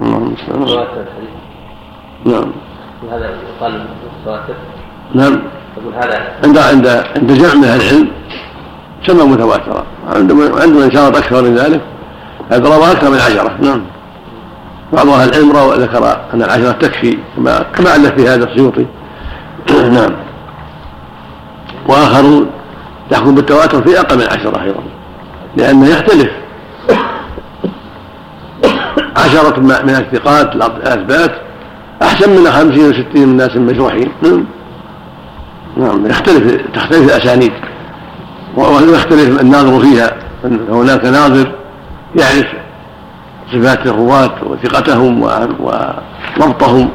اللهم المستعان نعم وهذا يقال متواتر نعم. يقول هذا. عند عند عند جمع من أهل العلم سمى متواترا عندما عندما ان شاء أكثر من ذلك روى أكثر من عشرة. نعم. بعض أهل العلم روى ذكر أن العشرة تكفي كما كما ألف في هذا السيوطي. نعم. وآخرون يحكم بالتواتر في أقل من عشرة أيضا لأنه يختلف. عشرة من الثقات الأثبات. أحسن من خمسين وستين من الناس المجروحين. نعم. نعم يختلف تختلف الأسانيد. ويختلف الناظر فيها. هناك ناظر يعرف صفات الرواة وثقتهم وضبطهم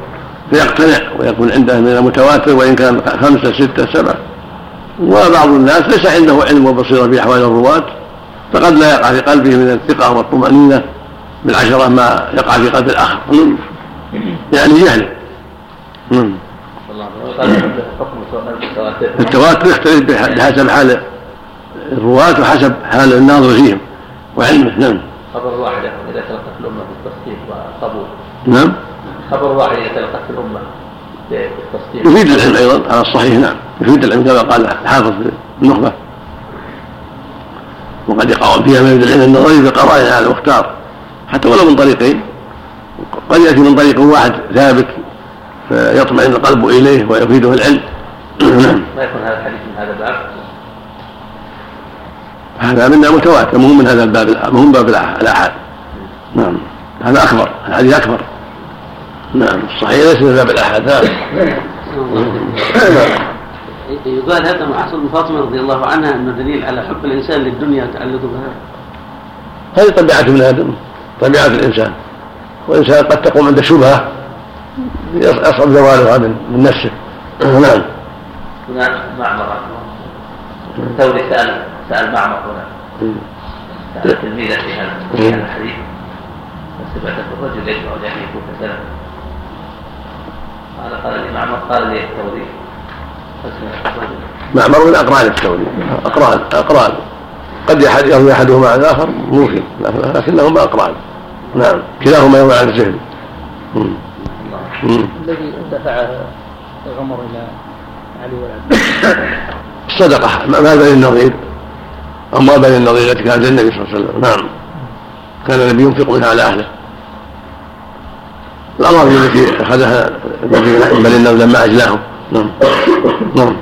فيقتنع ويكون عنده من المتواتر وإن كان خمسة ستة سبعة. وبعض الناس ليس عنده علم وبصيرة في أحوال الرواة فقد لا يقع في قلبه من الثقة والطمأنينة. بالعشرة ما يقع في قلب الآخر. يعني جهل. التواتر يختلف بحسب حال الرواة وحسب حال الناظر فيهم وعلمه. نعم. خبر واحد إذا تلقت الأمة بالتصديق والقبول نعم. خبر واحد إذا تلقت الأمة بالتصديق. يفيد العلم أيضا على الصحيح. نعم. يفيد العلم كما قال الحافظ النخبة. وقد يقع فيها ما يفيد العلم النظري بقرائن على المختار حتى ولو من طريقين. قد يأتي من طريق واحد ثابت فيطمئن القلب إليه ويفيده العلم. ما يكون هذا الحديث من هذا الباب؟ هذا منا متواتر مهم من هذا الباب مهم باب الآحاد. نعم. هذا أكبر الحديث أكبر. نعم. الصحيح ليس من باب الآحاد نعم. يقال هذا ما حصل من فاطمة رضي الله عنها انه دليل على حب الإنسان للدنيا وتعلقه بها. هذه طبيعة ابن آدم. طبيعه الإنسان. والإنسان قد تقوم عند شبهة يصعب زوالها من نفسه. نعم. هناك معمر. ثوري سال سأل معمر هنا. سأل تلميذه في هذا الحديث. سمعت الرجل يجمع يكون سنه قال قال لي معمر قال لي الثوري. معمر من أقران الثوري. اقران أقران. قد يروي أحدهما عن الآخر ممكن. لكنهما اقران نعم. كلاهما يروي عن الزهري الذي دفع عمر إلى علي والعباس الصدقه ما بين النظير. أما بين النظير التي كانت للنبي صلى الله عليه وسلم. نعم. كان النبي ينفق منها على أهله. الأراضي التي النبي بل لما أجلاهم نعم. نعم.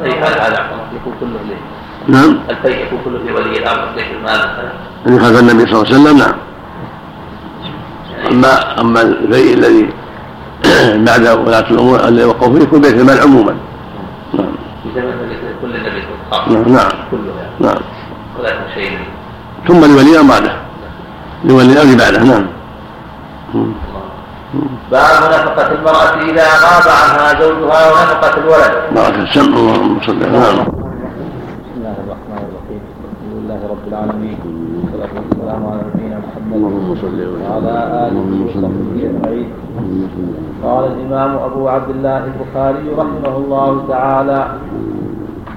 هذا يكون كله ليه نعم. الفيء يكون كله لولي الأمر ليس المال مثلا خلف النبي صلى الله عليه وسلم نعم. أما أما الفيء الذي بعد ولاة الأمور الذي وقفوا فيه يكون بيت المال عموما. نعم. كل النبي نعم نعم. كله نعم. ولا شيء. ثم لولي الأمر بعده. لولي الأمر بعده نعم. باب نفقة المرأة إذا غاب عنها زوجها ونفقة الولد. بارك السمع اللهم صل على نعم. بسم الله الرحمن الرحيم الحمد لله رب العالمين. والصلاة والسلام على نبينا محمد وعلى آله وصحبه أجمعين. قال الإمام أبو عبد الله البخاري رحمه الله تعالى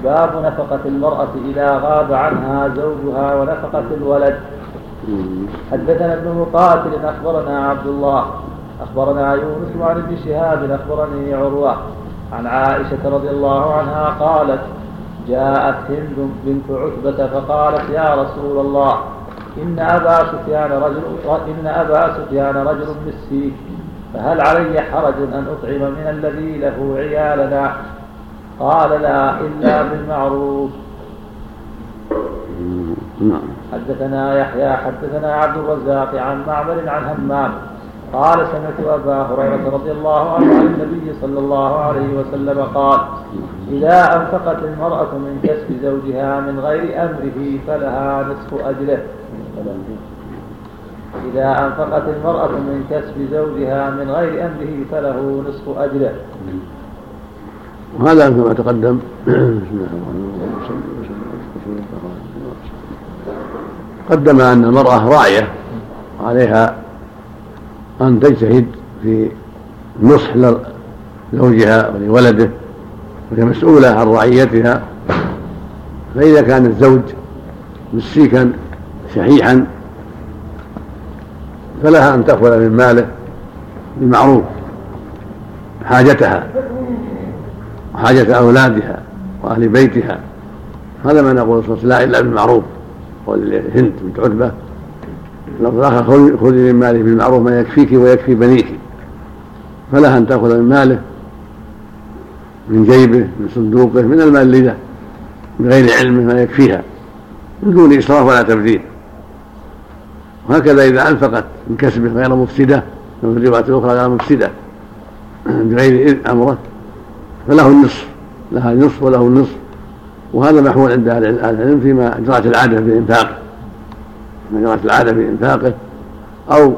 باب نفقة المرأة إذا غاب عنها زوجها ونفقة الولد. حدثنا ابن مقاتل أخبرنا عبد الله. أخبرنا يونس عن ابن شهاب أخبرني عروة عن عائشة رضي الله عنها قالت جاءت هند بنت عتبة فقالت يا رسول الله إن أبا سفيان رجل إن أبا سفيان رجل مسكين فهل علي حرج أن أطعم من الذي له عيالنا؟ قال لا إلا بالمعروف. نعم. حدثنا يحيى حدثنا عبد الرزاق عن معمر عن همام قال سمعت أبا هريرة رضي الله عنه عن النبي صلى الله عليه وسلم قال إذا أنفقت المرأة من كسب زوجها من غير أمره فلها نصف أجره إذا أنفقت المرأة من كسب زوجها من غير أمره فله نصف أجره وهذا كما تقدم. قدم أن المرأة راعية وعليها أن تجتهد في نصح لزوجها ولولده. وهي مسؤولة عن رعيتها. فإذا كان الزوج مسيكا شحيحا فلها أن تأخذ من ماله بالمعروف حاجتها وحاجة أولادها وأهل بيتها. هذا ما نقول صلى لا إلا بالمعروف. هند بنت عتبة. خذي من ماله بالمعروف ما يكفيك ويكفي بنيك. فلها أن تأخذ من ماله من جيبه من صندوقه من المال لذا بغير علمه ما يكفيها من دون إسراف ولا تبذير وهكذا إذا أنفقت من كسبه غير مفسدة في الروايات الأخرى غير مفسدة بغير أمره فله النصف لها النصف وله النصف. وهذا محمول عند أهل العلم فيما جرت العادة في إنفاقه. ما جرت العادة في إنفاقه أو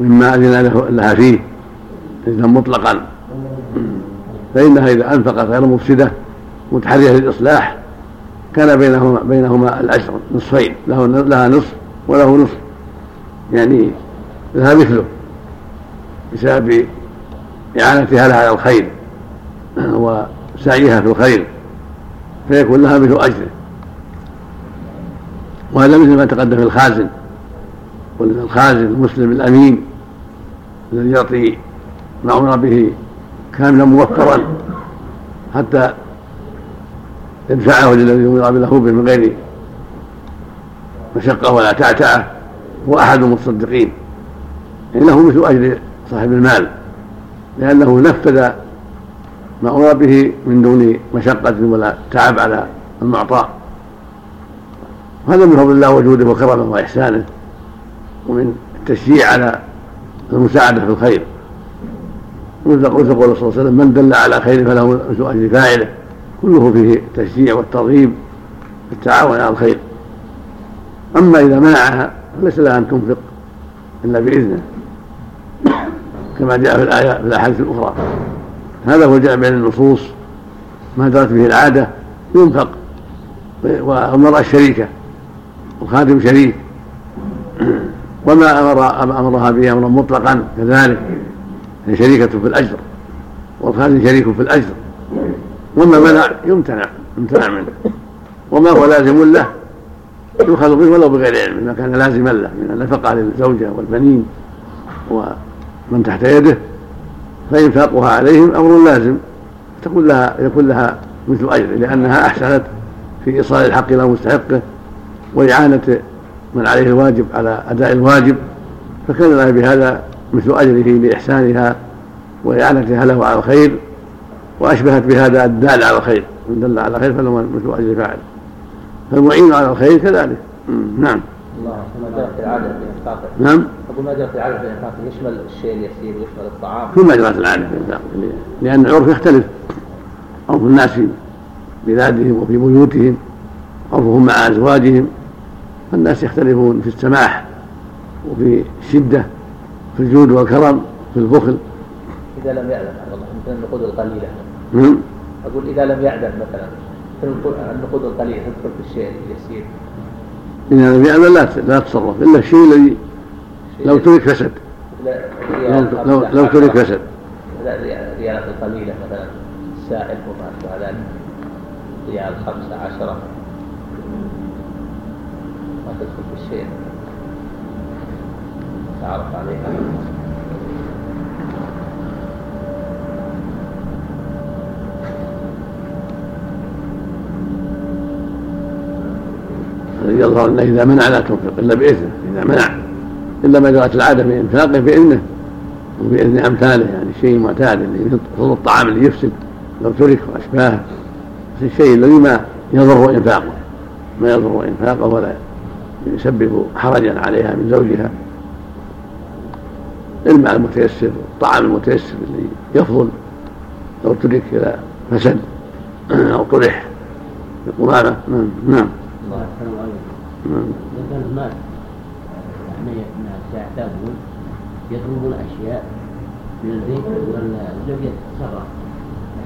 مما أذن لها فيه اذنا مطلقا. فإنها إذا انفقت غير مفسدة متحرية للإصلاح. كان بينهما بينهما الاجر نصفين له لها نصف وله نصف. يعني لها مثله بسبب إعانتها لها على الخير وسعيها في الخير فيكون لها مثل أجره. وهذا مثل ما تقدم في الخازن الخازن المسلم الأمين الذي يعطي ما به كاملا موفرا حتى يدفعه للذي أمر له به من غير مشقة ولا تعتعة هو أحد المتصدقين. يعني له مثل أجر صاحب المال لأنه نفذ ما أمر به من دون مشقة ولا تعب على المعطاء. هذا من فضل الله وجوده وكرمه وإحسانه ومن التشجيع على المساعدة في الخير. مثل قول صلى الله عليه وسلم من دل على خير فله مثل أجر فاعله كله فيه التشجيع والترغيب التعاون على الخير. أما إذا منعها فليس لها أن تنفق إلا بإذنه كما جاء في الآية في الأحاديث الأخرى. هذا هو الجمع بين النصوص ما جرت به العادة ينفق والمرأة الشريكة الخادم شريك. وما أمر أمرها به أمرا مطلقا كذلك. هي شريكة في الأجر. والخادم شريك في الأجر. وما منع يمتنع يمتنع منه. وما هو لازم له يؤخذ منه ولو بغير علم ما كان لازما له من النفقة للزوجة والبنين ومن تحت يده فإنفاقها عليهم أمر لازم. تكون لها يكون لها مثل أجر لأنها أحسنت في إيصال الحق إلى مستحقه وإعانة من عليه الواجب على أداء الواجب. فكان لها بهذا مثل أجره لإحسانها وإعانتها له على الخير وأشبهت بهذا الدال على الخير من دل على الخير فله مثل أجر فاعل. فالمعين على الخير كذلك. نعم. الله ما جرت العادة في إنفاقه نعم. أقول ما جرت العادة في إنفاقه يشمل الشيء اليسير ويشمل الطعام. كل ما جرت العادة في إنفاقه لأن العرف يختلف. عرف الناس في بلادهم وفي بيوتهم عرفهم مع أزواجهم. فالناس يختلفون في السماح وفي الشدة. في الجود والكرم في البخل. إذا لم يعلم والله مثل النقود القليلة. نعم. أقول إذا لم يعلم مثلا النقود القليلة تدخل في الشيء اليسير. إذا لم يعمل لا لا تصرف إلا الشيء الذي لو ترك فسد. لو لو ترك فسد. ريالات قليلة مثلا السائل وما أشبه ذلك ريال خمسة عشرة. ما تدخل في الشيء. تعرف عليها. يظهر انه إذا منع لا تنفق إلا بإذنه إذا منع إلا ما جرت العاده في إنفاقه بإذنه وبإذن أمثاله يعني الشيء المعتاد اللي يفضل الطعام اللي يفسد لو ترك واشباهه الشيء الذي ما يضر إنفاقه ما يضر إنفاقه ولا يسبب حرجا عليها من زوجها. الماء المتيسر الطعام المتيسر اللي يفضل لو ترك إلى فسد أو طرح. بقمامه نعم الله السلام عليكم نعم كان هناك يعني يعتادون يطلبون أشياء من البيت والزوج يتصرف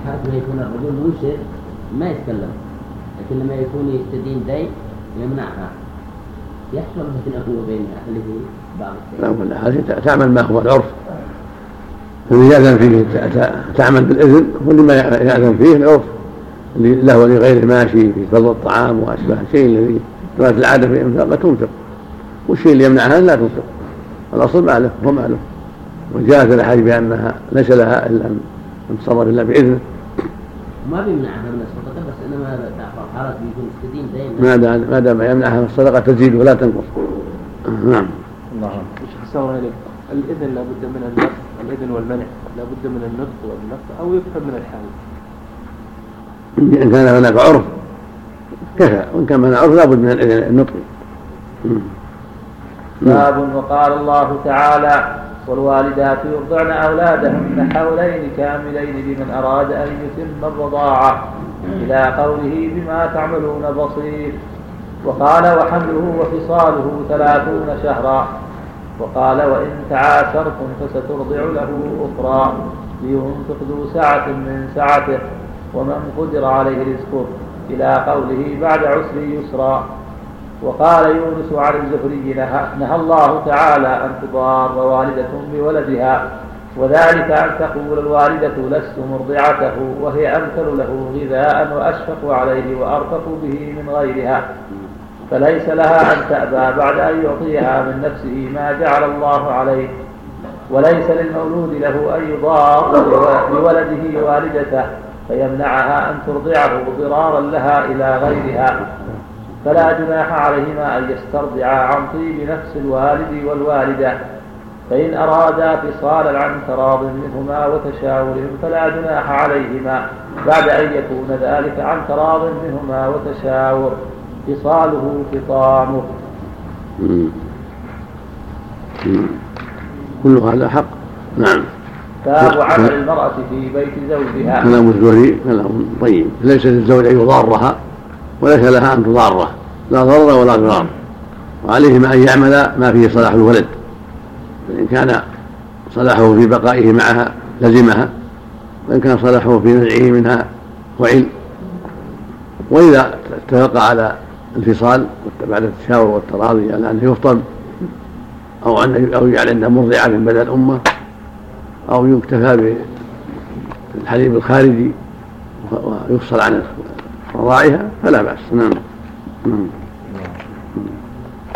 حالة ما يكون الرجل منشر ما يتكلم. لكن لما يكون يستدين دين يمنعها. يحصل بينه وبين أهله بعض لا هذه تعمل ما هو العرف. الذي يأذن فيه تعمل بالإذن واللي ما يأذن فيه العرف. له ولغيره ماشي في فضل الطعام وأشباه الشيء الذي جرت العادة في انفاقه تنفق. والشيء اللي يمنعها لا تنفق. الأصل ما له هو ما له. وجاءت الأحاديث بأنها ليس لها إلا ان تصرف إلا بإذنه. ما بيمنعها من الصدقة بس إنما بعض الحالات بيكون مستدين دائما. ما دام ما دام يمنعها من الصدقة تزيد ولا تنقص. نعم. الله شيخ عليك الإذن لابد من النطق الإذن والمنع. لابد من النطق والنطق أو يفهم من الحال إن كان هناك عرف. كفى وان كان هناك عرف لابد من النطق. باب وقال الله تعالى والوالدات يرضعن أولادهن حولين كاملين لمن أراد أن يتم الرضاعة. إلى قوله بما تعملون بصير. وقال وحمله وفصاله ثلاثون شهرا. وقال وإن تعاسرتم فسترضع له أخرى لينفق ذو سعة من سعته ومن قدر عليه رزقه. إلى قوله بعد عسر يسرا. وقال يونس عن الزهري نهى الله تعالى أن تضار والدة بولدها وذلك أن تقول الوالدة لست مرضعته وهي أمثل له غذاء وأشفق عليه وأرفق به من غيرها. فليس لها أن تأبى بعد أن يعطيها من نفسه ما جعل الله عليه وليس للمولود له أن يضار بولده والدته فيمنعها أن ترضعه ضرارا لها إلى غيرها. فلا جناح عليهما أن يسترضعا عن طيب نفس الوالد والوالدة. فإن أرادا فصالا عن تراض منهما وتشاور فلا جناح عليهما بعد أن يكون ذلك عن تراض منهما وتشاور. فصاله فطامه كل هذا حق. نعم. باب عمل المرأة في بيت زوجها. كلام الزهري كلام طيب. ليس للزوج أن يضارها وليس لها أن تضاره لا ضرر ولا ضرار. وعليهما أن يعمل ما فيه صلاح الولد. فإن كان صلاحه في بقائه معها لزمها. وإن كان صلاحه في نزعه منها وعل وإذا اتفق على الفصال بعد التشاور والتراضي على أنه يفطم أو أن أو يجعل عنده مرضعة من بدل أمه أو يكتفى بالحليب الخارجي ويفصل عن رضاعها فلا بأس. نعم.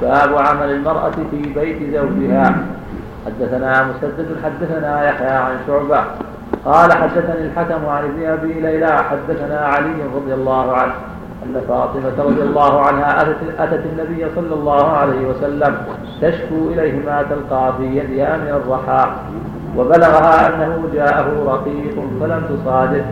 باب عمل المرأة في بيت زوجها. حدثنا مسدد حدثنا يحيى عن شعبة. قال حدثني الحكم عن ابن أبي ليلى حدثنا علي رضي الله عنه. أن فاطمة رضي الله عنها أتت, أتت النبي صلى الله عليه وسلم تشكو إليه ما تلقى في يدها من الرحى وبلغها أنه جاءه رقيق فلم تصادف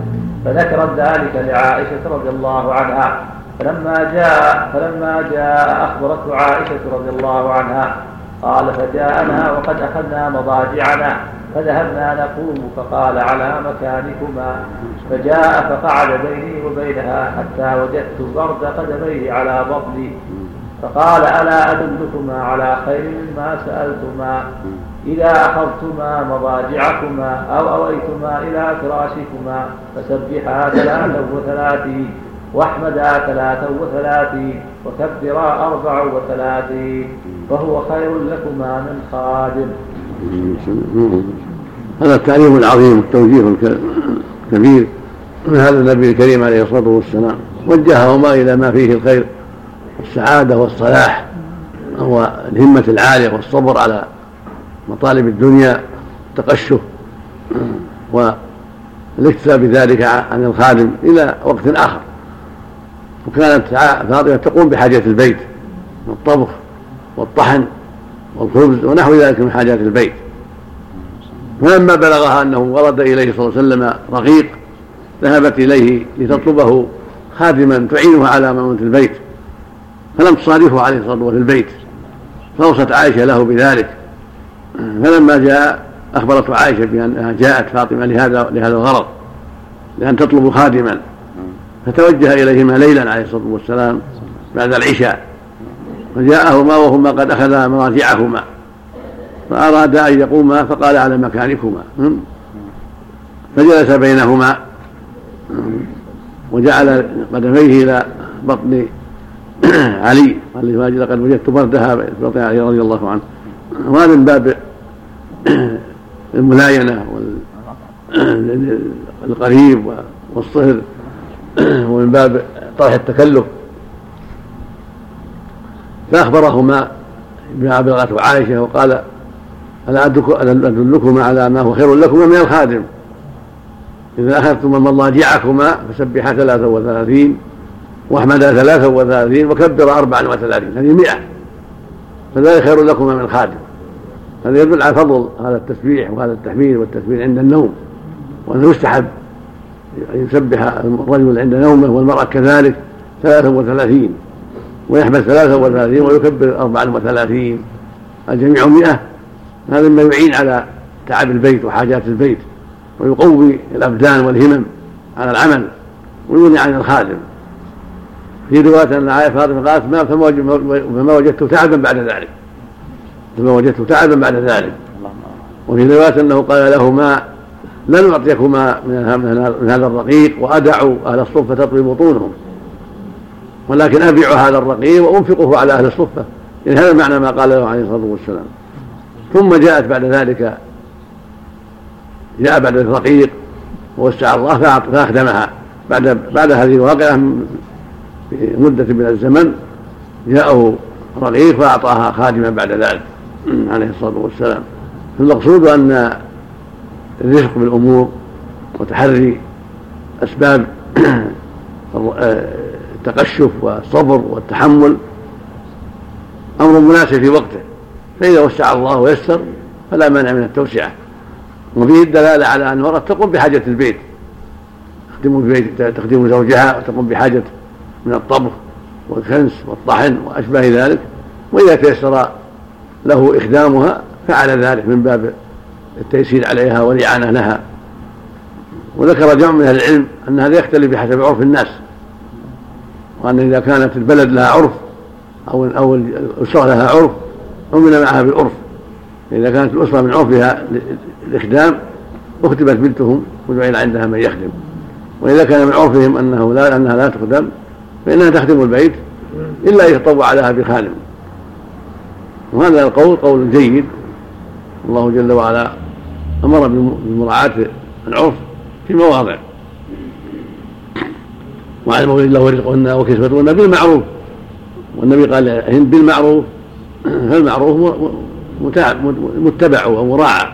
فذكرت ذلك لعائشة رضي الله عنها. فلما جاء فلما جاء أخبرته عائشة رضي الله عنها قال فجاءنا وقد أخذنا مضاجعنا. فذهبنا نقوم فقال على مكانكما فجاء فقعد بيني وبينها حتى وجدت برد قدميه على بطني. فقال ألا أدلكما على خير مما سألتما؟ إذا أخذتما مضاجعكما أو أويتما إلى فراشكما فسبحا ثلاثا وثلاثين واحمدا ثلاثا وثلاثين وكبرا أربع وثلاثين فهو خير لكما من خادم. هذا التعليم العظيم والتوجيه الكبير من هذا النبي الكريم عليه الصلاة والسلام وجههما إلى ما فيه الخير والسعادة والصلاح وهو الهمة العالية والصبر على مطالب الدنيا التقشف والاكتفاء بذلك عن الخادم إلى وقت آخر. وكانت فاطمة تقوم بحاجات البيت والطبخ والطحن والخبز ونحو ذلك من حاجات البيت. فلما بلغها أنه ورد إليه صلى الله عليه وسلم رقيق ذهبت إليه لتطلبه خادما تعينه على مأمونة البيت فلم تصادفه عليه الصلاة والسلام في البيت فأوصت عائشة له بذلك. فلما جاء أخبرته عائشة بأنها جاءت فاطمة لهذا لهذا الغرض لأن تطلب خادما. فتوجه إليهما ليلا عليه الصلاة والسلام بعد العشاء فجاءهما وهما قد أخذا مراجعهما. فأراد أن يقوما فقال على مكانكما. فجلس بينهما. وجعل قدميه إلى بطن علي. قال لقد وجدت بردها بطن علي رضي الله عنه. وهذا من باب الملاينة والقريب والصهر. ومن باب طرح التكلف. فأخبرهما بما بلغته عائشة وقال ألا أدلكما على ما هو خير لكما من الخادم؟ إذا أخذتما مضاجعكما فسبحا ثلاثا وثلاثين وأحمدا ثلاثا وثلاثين وكبر أربعا وثلاثين هذه مئة. فذلك خير لكما من الخادم. هذا يدل على فضل هذا التسبيح وهذا التحميد والتكبير عند النوم وأنه يستحب أن يسبح الرجل عند نومه والمرأة كذلك ثلاثا وثلاثين ويحمد ثلاثا وثلاثين ويكبر أربعا وثلاثين. الجميع مئة. هذا مما يعين على تعب البيت وحاجات البيت ويقوي الأبدان والهمم على العمل ويغني عن الخادم. في رواية أن عائشة فاطمة قالت ما فما وجدت تعبا بعد ذلك. فما وجدت تعبا بعد ذلك. وفي رواية أنه قال لهما لن أعطيكما من هذا الرقيق وأدعوا أهل الصفة تطوي بطونهم ولكن أبيع هذا الرقيق وأنفقه على أهل الصفة. يعني هذا معنى ما قال له عليه الصلاة والسلام. ثم جاءت بعد ذلك جاء بعد الرقيق ووسع الله فأخدمها. بعد بعد هذه الواقعة مدة من الزمن جاءه رقيق فأعطاها خادما بعد ذلك عليه الصلاة والسلام. المقصود أن الرفق بالأمور وتحري أسباب التقشف والصبر والتحمل أمر مناسب في وقته. فإذا وسع الله ويسر فلا مانع من التوسعة. وفيه الدلالة على أن المرأة تقوم بحاجة البيت. تخدم البيت تخدم زوجها وتقوم بحاجة من الطبخ والكنس والطحن وأشباه ذلك. وإذا تيسر له إخدامها فعل ذلك من باب التيسير عليها والإعانة لها. وذكر جمع من أهل العلم أن هذا يختلف بحسب عرف الناس. وأن إذا كانت البلد لها عرف أو أو الأسرة لها عرف عمل معها بالعرف إذا كانت الأسرة من عرفها الإخدام أختبت بنتهم وجعل عندها من يخدم. وإذا كان من عرفهم أنه لا أنها لا تخدم فإنها تخدم البيت إلا يتطوع لها بخادم. وهذا القول قول جيد. الله جل وعلا أمر بمراعاة العرف في مواضع. وعلى المولد الله رزقهن وكسوتهن بالمعروف. والنبي قال هند بالمعروف. فالمعروف متبع ومراعى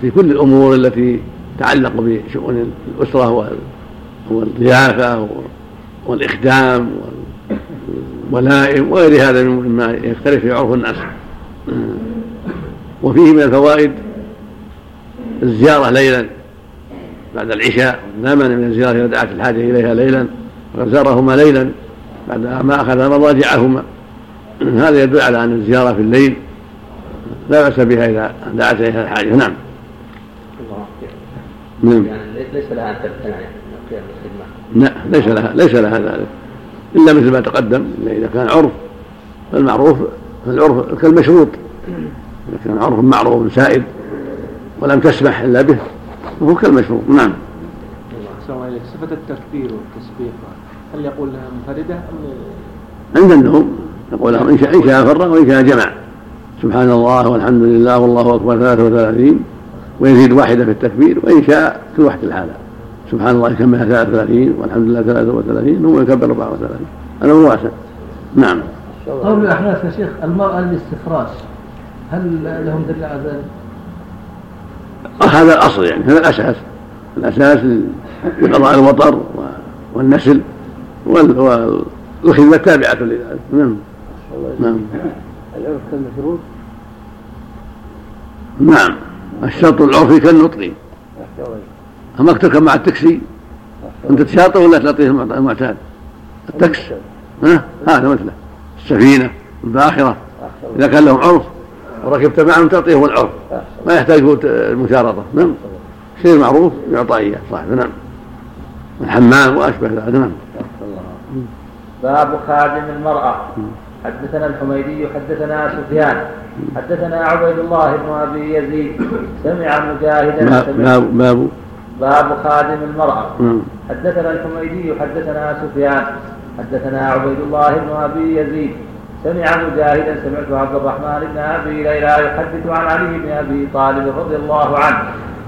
في كل الأمور التي تتعلق بشؤون الأسرة والضيافة والإخدام والولائم وغير هذا مما يختلف في عرف الناس. وفيه من الفوائد الزيارة ليلا بعد العشاء. لا مانع من الزيارة إذا دعت الحاجة إليها ليلا. وقد زارهما ليلا بعد ما أخذ مضاجعهما هذا يدل على أن الزيارة في الليل لا بأس بها إذا دعت اليها الحاجة. نعم. نعم. يعني ليس لها أن تمتنع من قيام الخدمة. لا ليس لها ليس لها ذلك. إلا مثل ما تقدم إذا كان عرف فالمعروف فالعرف كالمشروط. إذا كان عرف معروف سائد ولم تسمح إلا به فهو كالمشروط. نعم. صفة التكبير والتسبيح هل يقول لها منفردة أم عند النوم يقول لهم إن شاء إن شاء فرغ وإن شاء جمع. سبحان الله والحمد لله والله أكبر 33 ويزيد واحدة في التكبير وإن شاء في وحدة الحالة. سبحان الله يكملها 33 والحمد لله 33 ثم يكبر 34 هذا هو واسع نعم. قول الأحناف يا شيخ المرأة الاستفراش هل لهم دليل على ذلك؟ هذا الأصل يعني هذا الأساس. الأساس لقضاء الوطر والنسل والخدمة تابعة لذلك نعم. نعم. العرف كالمشروط نعم. الشرط العرفي كالنطق أما تركب مع التكسي أنت تشاطر ولا تعطيه المعتاد؟ التكس ها؟ هذا مثله. السفينة الباخرة. إذا كان لهم عرف وركبت معهم تعطيه العرف. ما يحتاج المشارطة. نعم. شيء معروف يعطى إياه صاحب نعم. الحمام وأشبه ذلك. نعم. باب خادم المرأة. حدثنا الحميدي حدثنا سفيان حدثنا عبيد الله بن أبي يزيد. سمع مجاهدا باب باب باب خادم المرأة. حدثنا الحميدي حدثنا سفيان حدثنا عبيد الله بن أبي يزيد. سمع مجاهدا سمعت عبد الرحمن بن أبي ليلى يحدث عن علي بن أبي طالب رضي الله عنه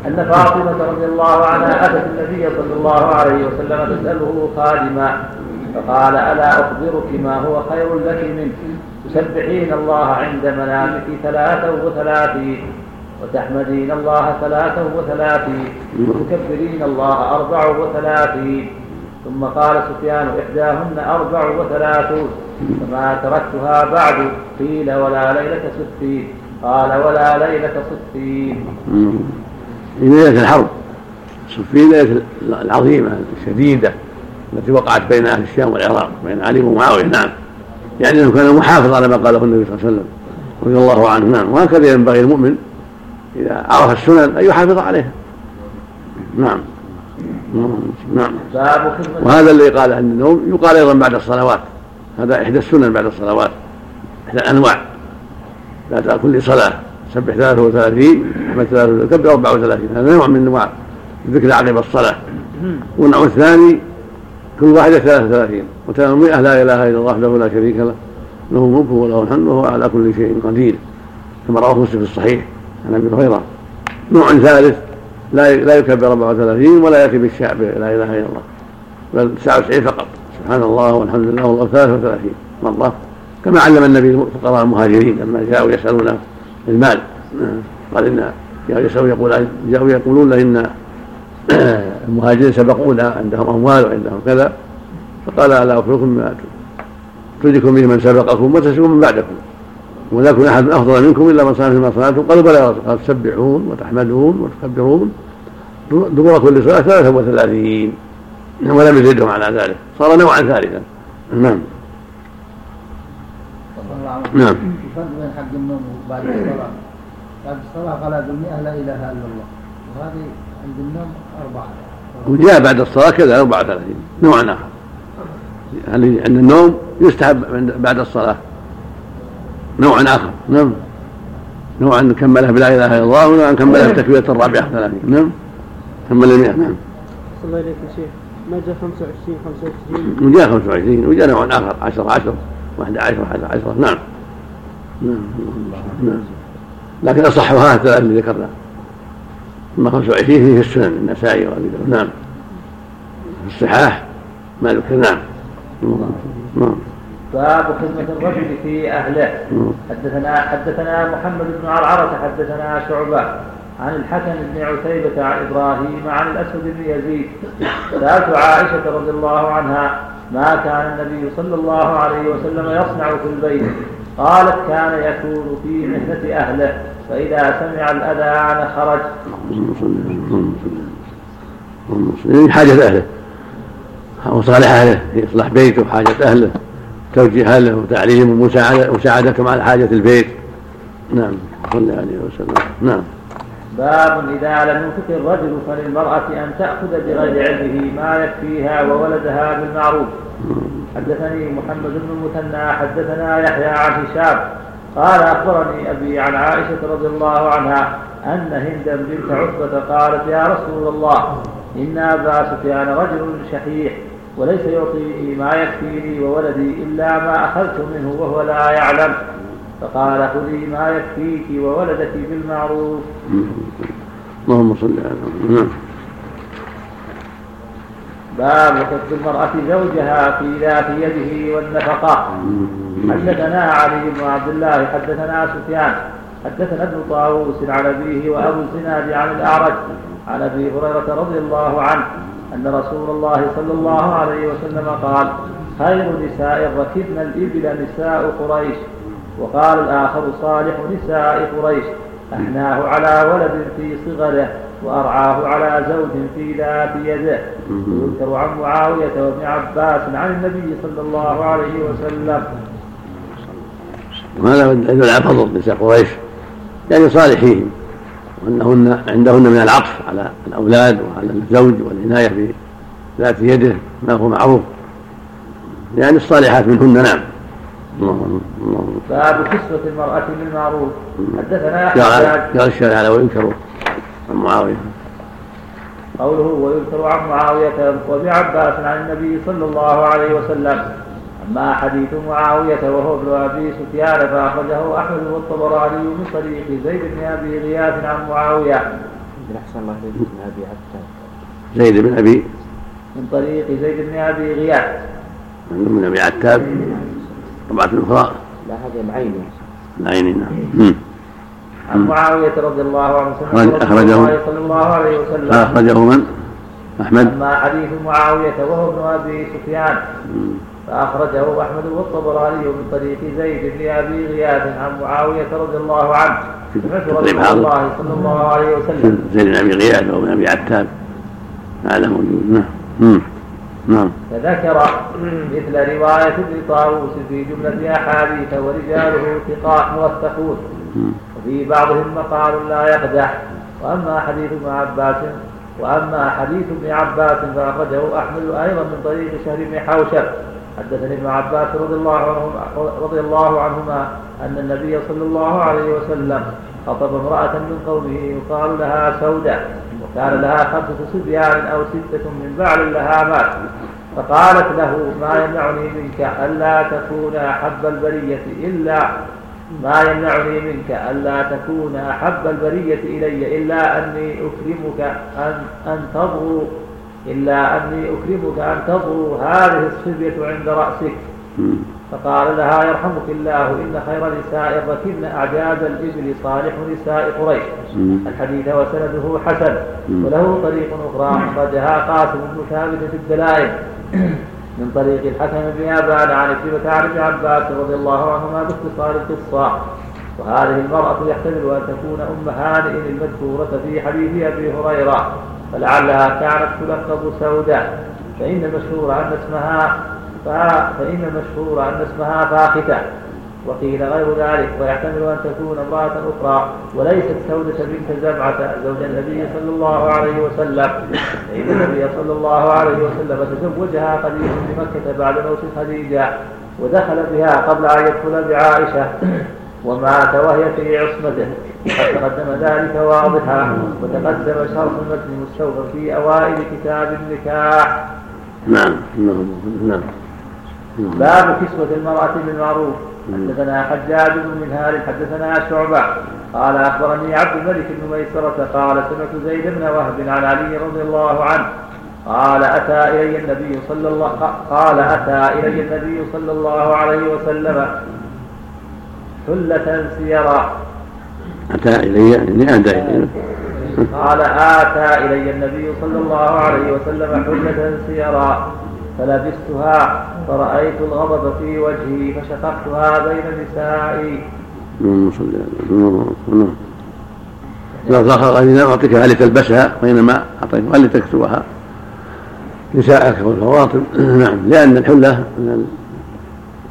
أن فاطمة رضي الله عنها أتت النبي صلى الله عليه وسلم تسأله خادما فقال ألا أخبرك ما هو خير لك منه؟ تسبحين الله عند منامك ثلاثا وثلاثين وتحمدين الله ثلاثا وثلاثين وتكبرين الله أربع وثلاثين. ثم قال سفيان إحداهن أربع وثلاثون فما تركتها بعد قيل ولا ليلة ستين. قال ولا ليلة ستين. في ليلة الحرب صفين ليلة العظيمة الشديدة. التي وقعت بين أهل الشام والعراق بين علي ومعاوية نعم. يعني أنه كان محافظ على ما قاله النبي صلى الله عليه وسلم رضي الله عنه نعم. وهكذا ينبغي المؤمن إذا عرف السنن أن يحافظ عليها. نعم. نعم. وهذا اللي قال عند النوم يقال أيضا بعد الصلوات. هذا إحدى السنن بعد الصلوات. إحدى الأنواع. بعد كل صلاة. سبح 33 أحمد 33 كبر 34 هذا نوع من أنواع الذكر عقب الصلاة. والنوع الثاني كل واحدة 33 وتمام لا إله إلا الله وحده لا شريك له له الملك وله الحمد وهو على كل شيء قدير كما رواه مسلم في الصحيح عن أبي هريرة. نوع ثالث لا لا يكبر 34 ولا يأتي بالشعب لا إله إلا الله. بل 99 فقط. سبحان الله والحمد لله والله 33 مره كما علم النبي فقراء المهاجرين لما جاءوا يسالون المال. قال إن جاءوا يقول جاءوا يقولون إن المهاجرين سبقونا عندهم أموال وعندهم كذا فقال ألا اخبركم بما تدركم به من سبقكم وتسلكم من بعدكم. ولا يكون أحد أفضل منكم إلا من صنع فيما صنعتم قالوا بلى يا رسول قال تسبحون وتحمدون وتكبرون. دبر كل صلاة ثلاثة وثلاثين. ولم يزدهم على ذلك. صار نوعا ثالثا. نعم. نعم. بين حق النوم بعد الصلاة. بعد الصلاة قال بالمئة لا إله إلا الله. وهذه عند النوم وجاء بعد الصلاة كذا 34 نوع آخر. يعني عند النوم؟ يستحب بعد الصلاة. نوع آخر. نعم. نوعا كمله بلا إله إلا الله ونوعا كمله بتكبيرة الرابعة 30 نعم. كمل المئة نعم. الله إليك يا شيخ. ما جاء 25 25 وجاء 25 وجاء نوع آخر. 10 10 11 11 10 نعم. نعم. نعم. لكن أصحها الثلاث اللي ذكرنا أما 25 فيه السنن النسائي وأبي نعم. في الصحاح ما ذكر نعم. نعم. باب خدمة الرجل في أهله. حدثنا حدثنا محمد بن عرعرة حدثنا شعبة عن الحسن بن عتيبة عن إبراهيم عن الأسود بن يزيد. سألت عائشة رضي الله عنها ما كان النبي صلى الله عليه وسلم يصنع في البيت. قالت كان يكون في مهنة أهله. فإذا سمع الأذان خرج. يعني حاجة أهله. وصالح أهله إصلاح بيته وحاجة أهله توجيه أهله وتعليم ومساعدة ومساعدتهم على حاجة البيت. نعم صلى عليه وسلم. نعم. باب إذا لم ينفق الرجل فللمرأة أن تأخذ بغير علمه ما يكفيها وولدها بالمعروف. حدثني محمد بن المثنى حدثنا يحيى عن هشام قال أخبرني أبي عن عائشة رضي الله عنها أن هند بنت عتبة قالت يا رسول الله إن أبا سفيان رجل شحيح وليس يعطيني ما يكفيني وولدي إلا ما أخذت منه وهو لا يعلم. فقال خذي ما يكفيك وولدك بالمعروف. اللهم صل على نعم باب كف المرأة زوجها في ذات يده والنفقة. حدثنا علي بن عبد الله حدثنا سفيان حدثنا ابن طاووس عن أبيه وأبو الزناد عن الأعرج عن أبي هريرة رضي الله عنه أن رسول الله صلى الله عليه وسلم قال خير نساء ركبن الإبل نساء قريش. وقال الآخر صالح نساء قريش. أحناه على ولد في صغره. وأرعاه على زوج في ذات يده ويذكر عن معاوية وابن عباس عن النبي صلى الله عليه وسلم وهذا يدل على فضل نساء قريش يعني صالحين وانهن عندهن من العطف على الاولاد وعلى الزوج والعنايه بذات يده ما هو معروف يعني الصالحات منهن نعم باب كسوة المرأة بالمعروف حدثنا قال الشارع على وينكر عن معاوية. قوله ويذكر عن معاوية وابن عباس عن النبي صلى الله عليه وسلم. أما حديث معاوية وهو ابن أبي سفيان فأخرجه أحمد والطبراني من طريق زيد بن أبي غياث عن معاوية. أحسن الله زيد بن أبي زيد بن أبي من طريق زيد بن أبي غياث. من أبي عتاب. طبعة أخرى لا هذا بعينه. العين نعم. عن معاوية رضي الله عنه أخرج- أخرجه. الله صلى الله عليه وسلم. أخرجه من؟ أحمد. أما حديث معاوية وهو ابن أبي سفيان. فأخرجه أحمد والطبراني من طريق زيد بن أبي غياث عن معاوية رضي الله عنه. سمعت رسول حاضر. الله صلى الله عليه وسلم. زيد بن أبي غياث وابن أبي عتاب. هذا موجود. نعم. نعم. فذكر مثل رواية ابن طاووس في جملة أحاديث ورجاله ثقات موثقون وفي بعضهم مقال لا يقدح. وأما حديث ابن عباس وأما حديث ابن عباس فأخرجه أحمد أيضا من طريق شهر بن حوشب. حدثني ابن عباس رضي الله عنهما رضي الله عنهما أن النبي صلى الله عليه وسلم خطب امرأة من قومه يقال لها سودة. وكان لها خمسة صبيان أو ستة من بعل لها مات. فقالت له ما يمنعني منك ألا تكون أحب البرية إلا ما يمنعني منك ألا تكون أحب البرية إلي إلا أني أكرمك أن أن تضغو إلا أني أكرمك أن تضغو هذه الصبية عند رأسك. فقال لها يرحمك الله إن خير نساء الركبن أعجاز الإبل صالح نساء قريش. الحديث وسنده حسن. وله طريق أخرى أخرجها قاسم بن ثابت في الدلائل من طريق الحكم بن أبان عن كتبة عن ابن عباس رضي الله عنهما باختصار القصة. وهذه المرأة يحتمل أن تكون أم هانئ المذكورة في حديث أبي هريرة فلعلها كانت تلقب سودة فإن المشهور أن اسمها فإن المشهور أن اسمها فاختة. وقيل غير ذلك ويحتمل أن تكون امرأة أخرى وليست سودة بنت زمعة زوج النبي صلى الله عليه وسلم. فإن النبي صلى الله عليه وسلم تزوجها قديم بمكة بعد موت خديجة ودخل بها قبل أن يدخل بعائشة ومات وهي في عصمته. وقد تقدم ذلك واضحا وتقدم شرح المتن مستوفى في أوائل كتاب النكاح. نعم نعم نعم نعم. باب كسوة المرأة بالمعروف. حدثنا حجاج بن منهال حدثنا شعبة. قال أخبرني عبد الملك بن ميسرة قال سمعت زيد بن وهب عن علي رضي الله عنه. قال أتى إلي النبي صلى الله قال أتى إلي النبي صلى الله عليه وسلم حلة سيرا. أتى إلي؟ يعني أهدى إلي. قال آتى إلي النبي صلى الله عليه وسلم حلة سيرا. فلبستها فرأيت الغضب في وجهي فشققتها بين نسائي. اللهم صل على لا ذكر قال أعطيك هل تلبسها وإنما أعطيتك هل تكسوها. نساءك والفواطم نعم لأن الحلة من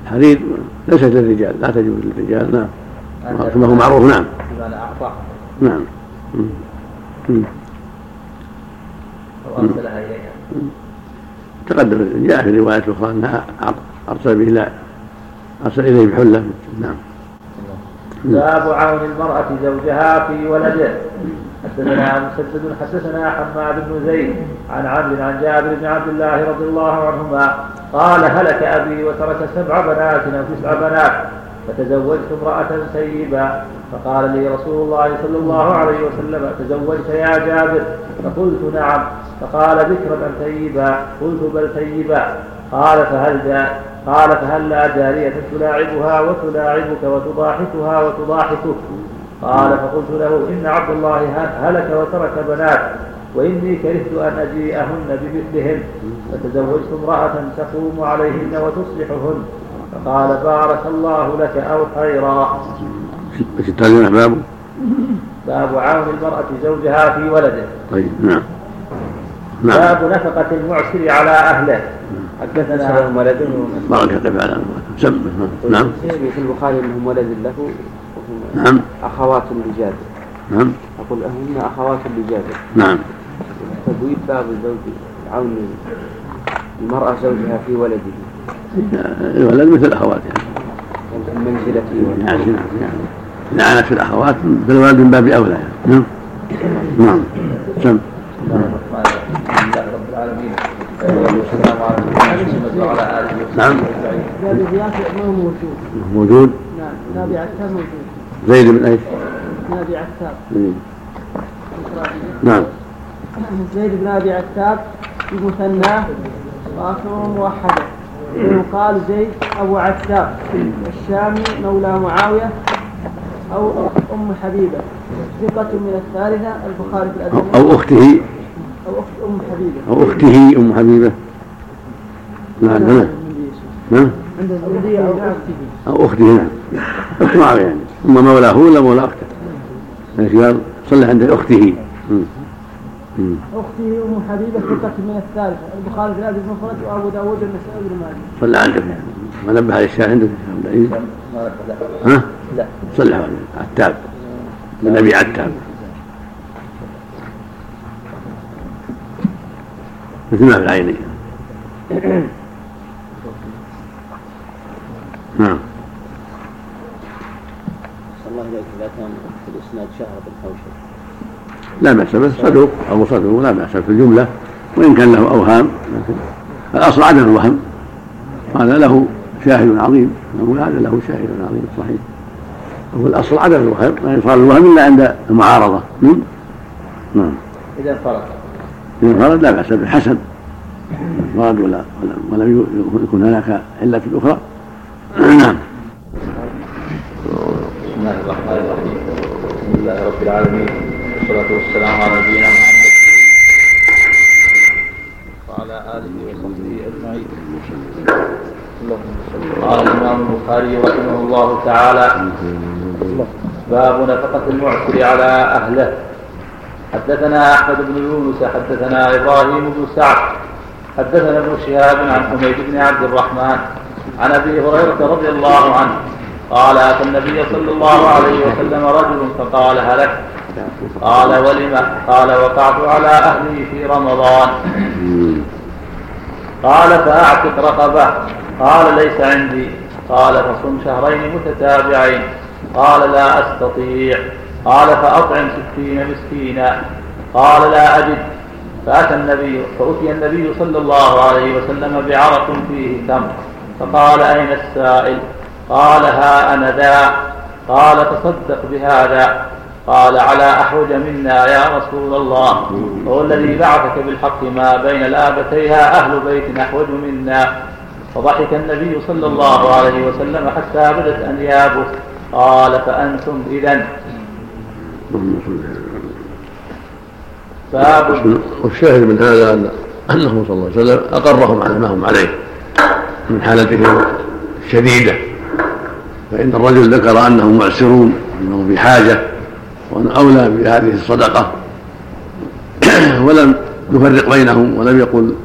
الحرير ليست للرجال لا تجوز للرجال. نعم. كما هو معروف. نعم. نعم. مم. مم. أو أرسلها إليها. تقدم جاء في رواية أخرى أنها أرسل به لا أرسل إليه بحلة. نعم. باب عون المرأة زوجها في ولده. حدثنا مسدد حدثنا حماد بن زيد عن عمرو عن جابر بن عبد الله رضي الله عنهما قال هلك أبي وترك سبع بنات أو تسع بنات فتزوجت امرأة سيبا فقال لي رسول الله صلى الله عليه وسلم تزوجت يا جابر؟ فقلت نعم. فقال ذكرا أم ثيبا قلت بل ثيبا قال فهل جاء قال فهل لا جارية تلاعبها وتلاعبك وتضاحكها وتضاحكك؟ قال فقلت له إن عبد الله هلك وترك بنات وإني كرهت أن أجيئهن بمثلهن فتزوجت امرأة تقوم عليهن وتصلحهن. فقال بارك الله لك أو خيرا. إيش الترجمة؟ باب عون المرأة زوجها في ولده. طيب نعم. نعم. باب نفقة المعسر على أهله. حدثنا لهم ولد بارك الله على سم نعم. في البخاري انهم ولد له وهم نعم. أخوات لجابر نعم. أقول هن أخوات لجابر نعم. تبويب باب الزوج عون المرأة زوجها في ولده. الولد مثل اخواتها يعني في منزلته يعني يعني لعنت في الأخوات بالولد من باب أولى يعني. نعم. نعم. سم بسم نعم. ما هو موجود؟ موجود نعم نبي عتاب موجود زيد بن إيش؟ نبي عتاب. نعم. زيد بن أبي عتاب بمثنى واخره موحده ويقال زيد أبو عتاب. الشامي مولى معاوية أو أم حبيبة. ثقة من الثالثة البخاري في الأدب أو أخته. أو أخت أم حبيبة. أو أخته أم حبيبة. نعم نعم نعم عند أو أخته. أو أخته نعم. أخت معاوية يعني. أما مولاه ولا مولى أخته؟ يعني قال صلى عند أخته. أخته أم حبيبة ثقة من الثالثة البخاري في الأدب المفرد وأبو داود والنسائي وابن ماجه. صلى عندك يعني. ما نبه على الشاهد عندك؟ عبد العزيز ها؟ لا. صلى على عتاب من أبي عتاب مثل ما في العينين نعم. صلى الله إذا كان في الإسناد شهر بن حوشب لا بأس به صدوق أو صدوق لا بأس في الجملة وإن كان له أوهام لكن الأصل عدم الوهم. هذا له شاهد عظيم نقول هذا له شاهد عظيم صحيح. هو الأصل عدم الوهم لا يصار الوهم إلا عند المعارضة. نعم. نعم إذا إذا انفرد لا بأس به حسن انفرد ولا ولم يكن هناك علة أخرى. نعم. بسم الله الرحمن الرحيم الحمد لله رب العالمين والصلاة والسلام على نبينا محمد وعلى آله وصحبه أجمعين. اللهم صل قال الإمام البخاري رحمه الله تعالى باب نفقة المعسر على أهله. حدثنا أحمد بن يونس حدثنا إبراهيم بن سعد حدثنا ابن شهاب عن حميد بن عبد الرحمن عن أبي هريرة رضي الله عنه قال أتى النبي صلى الله عليه وسلم رجل فقال هلك؟ قال ولم؟ قال وقعت على أهلي في رمضان. قال فأعتق رقبة. قال ليس عندي. قال فصم شهرين متتابعين. قال لا أستطيع. قال فأطعم ستين مسكينا. قال لا أجد. فأتى النبي فأتي النبي صلى الله عليه وسلم بعرق فيه تمر فقال أين السائل؟ قال ها أنا ذا. قال تصدق بهذا. قال على أحوج منا يا رسول الله. هو الذي بعثك بالحق ما بين لابتيها أهل بيت أحوج منا. فضحك النبي صلى الله عليه وسلم حتى بدت أنيابه قال فأنتم إذا والشاهد من هذا أن أنه صلى الله عليه وسلم أقرهم على ما هم عليه. من حالتهم الشديدة. فإن الرجل ذكر أنهم معسرون أنهم في حاجة وأن أولى بهذه الصدقة. ولم يفرق بينهم ولم يقل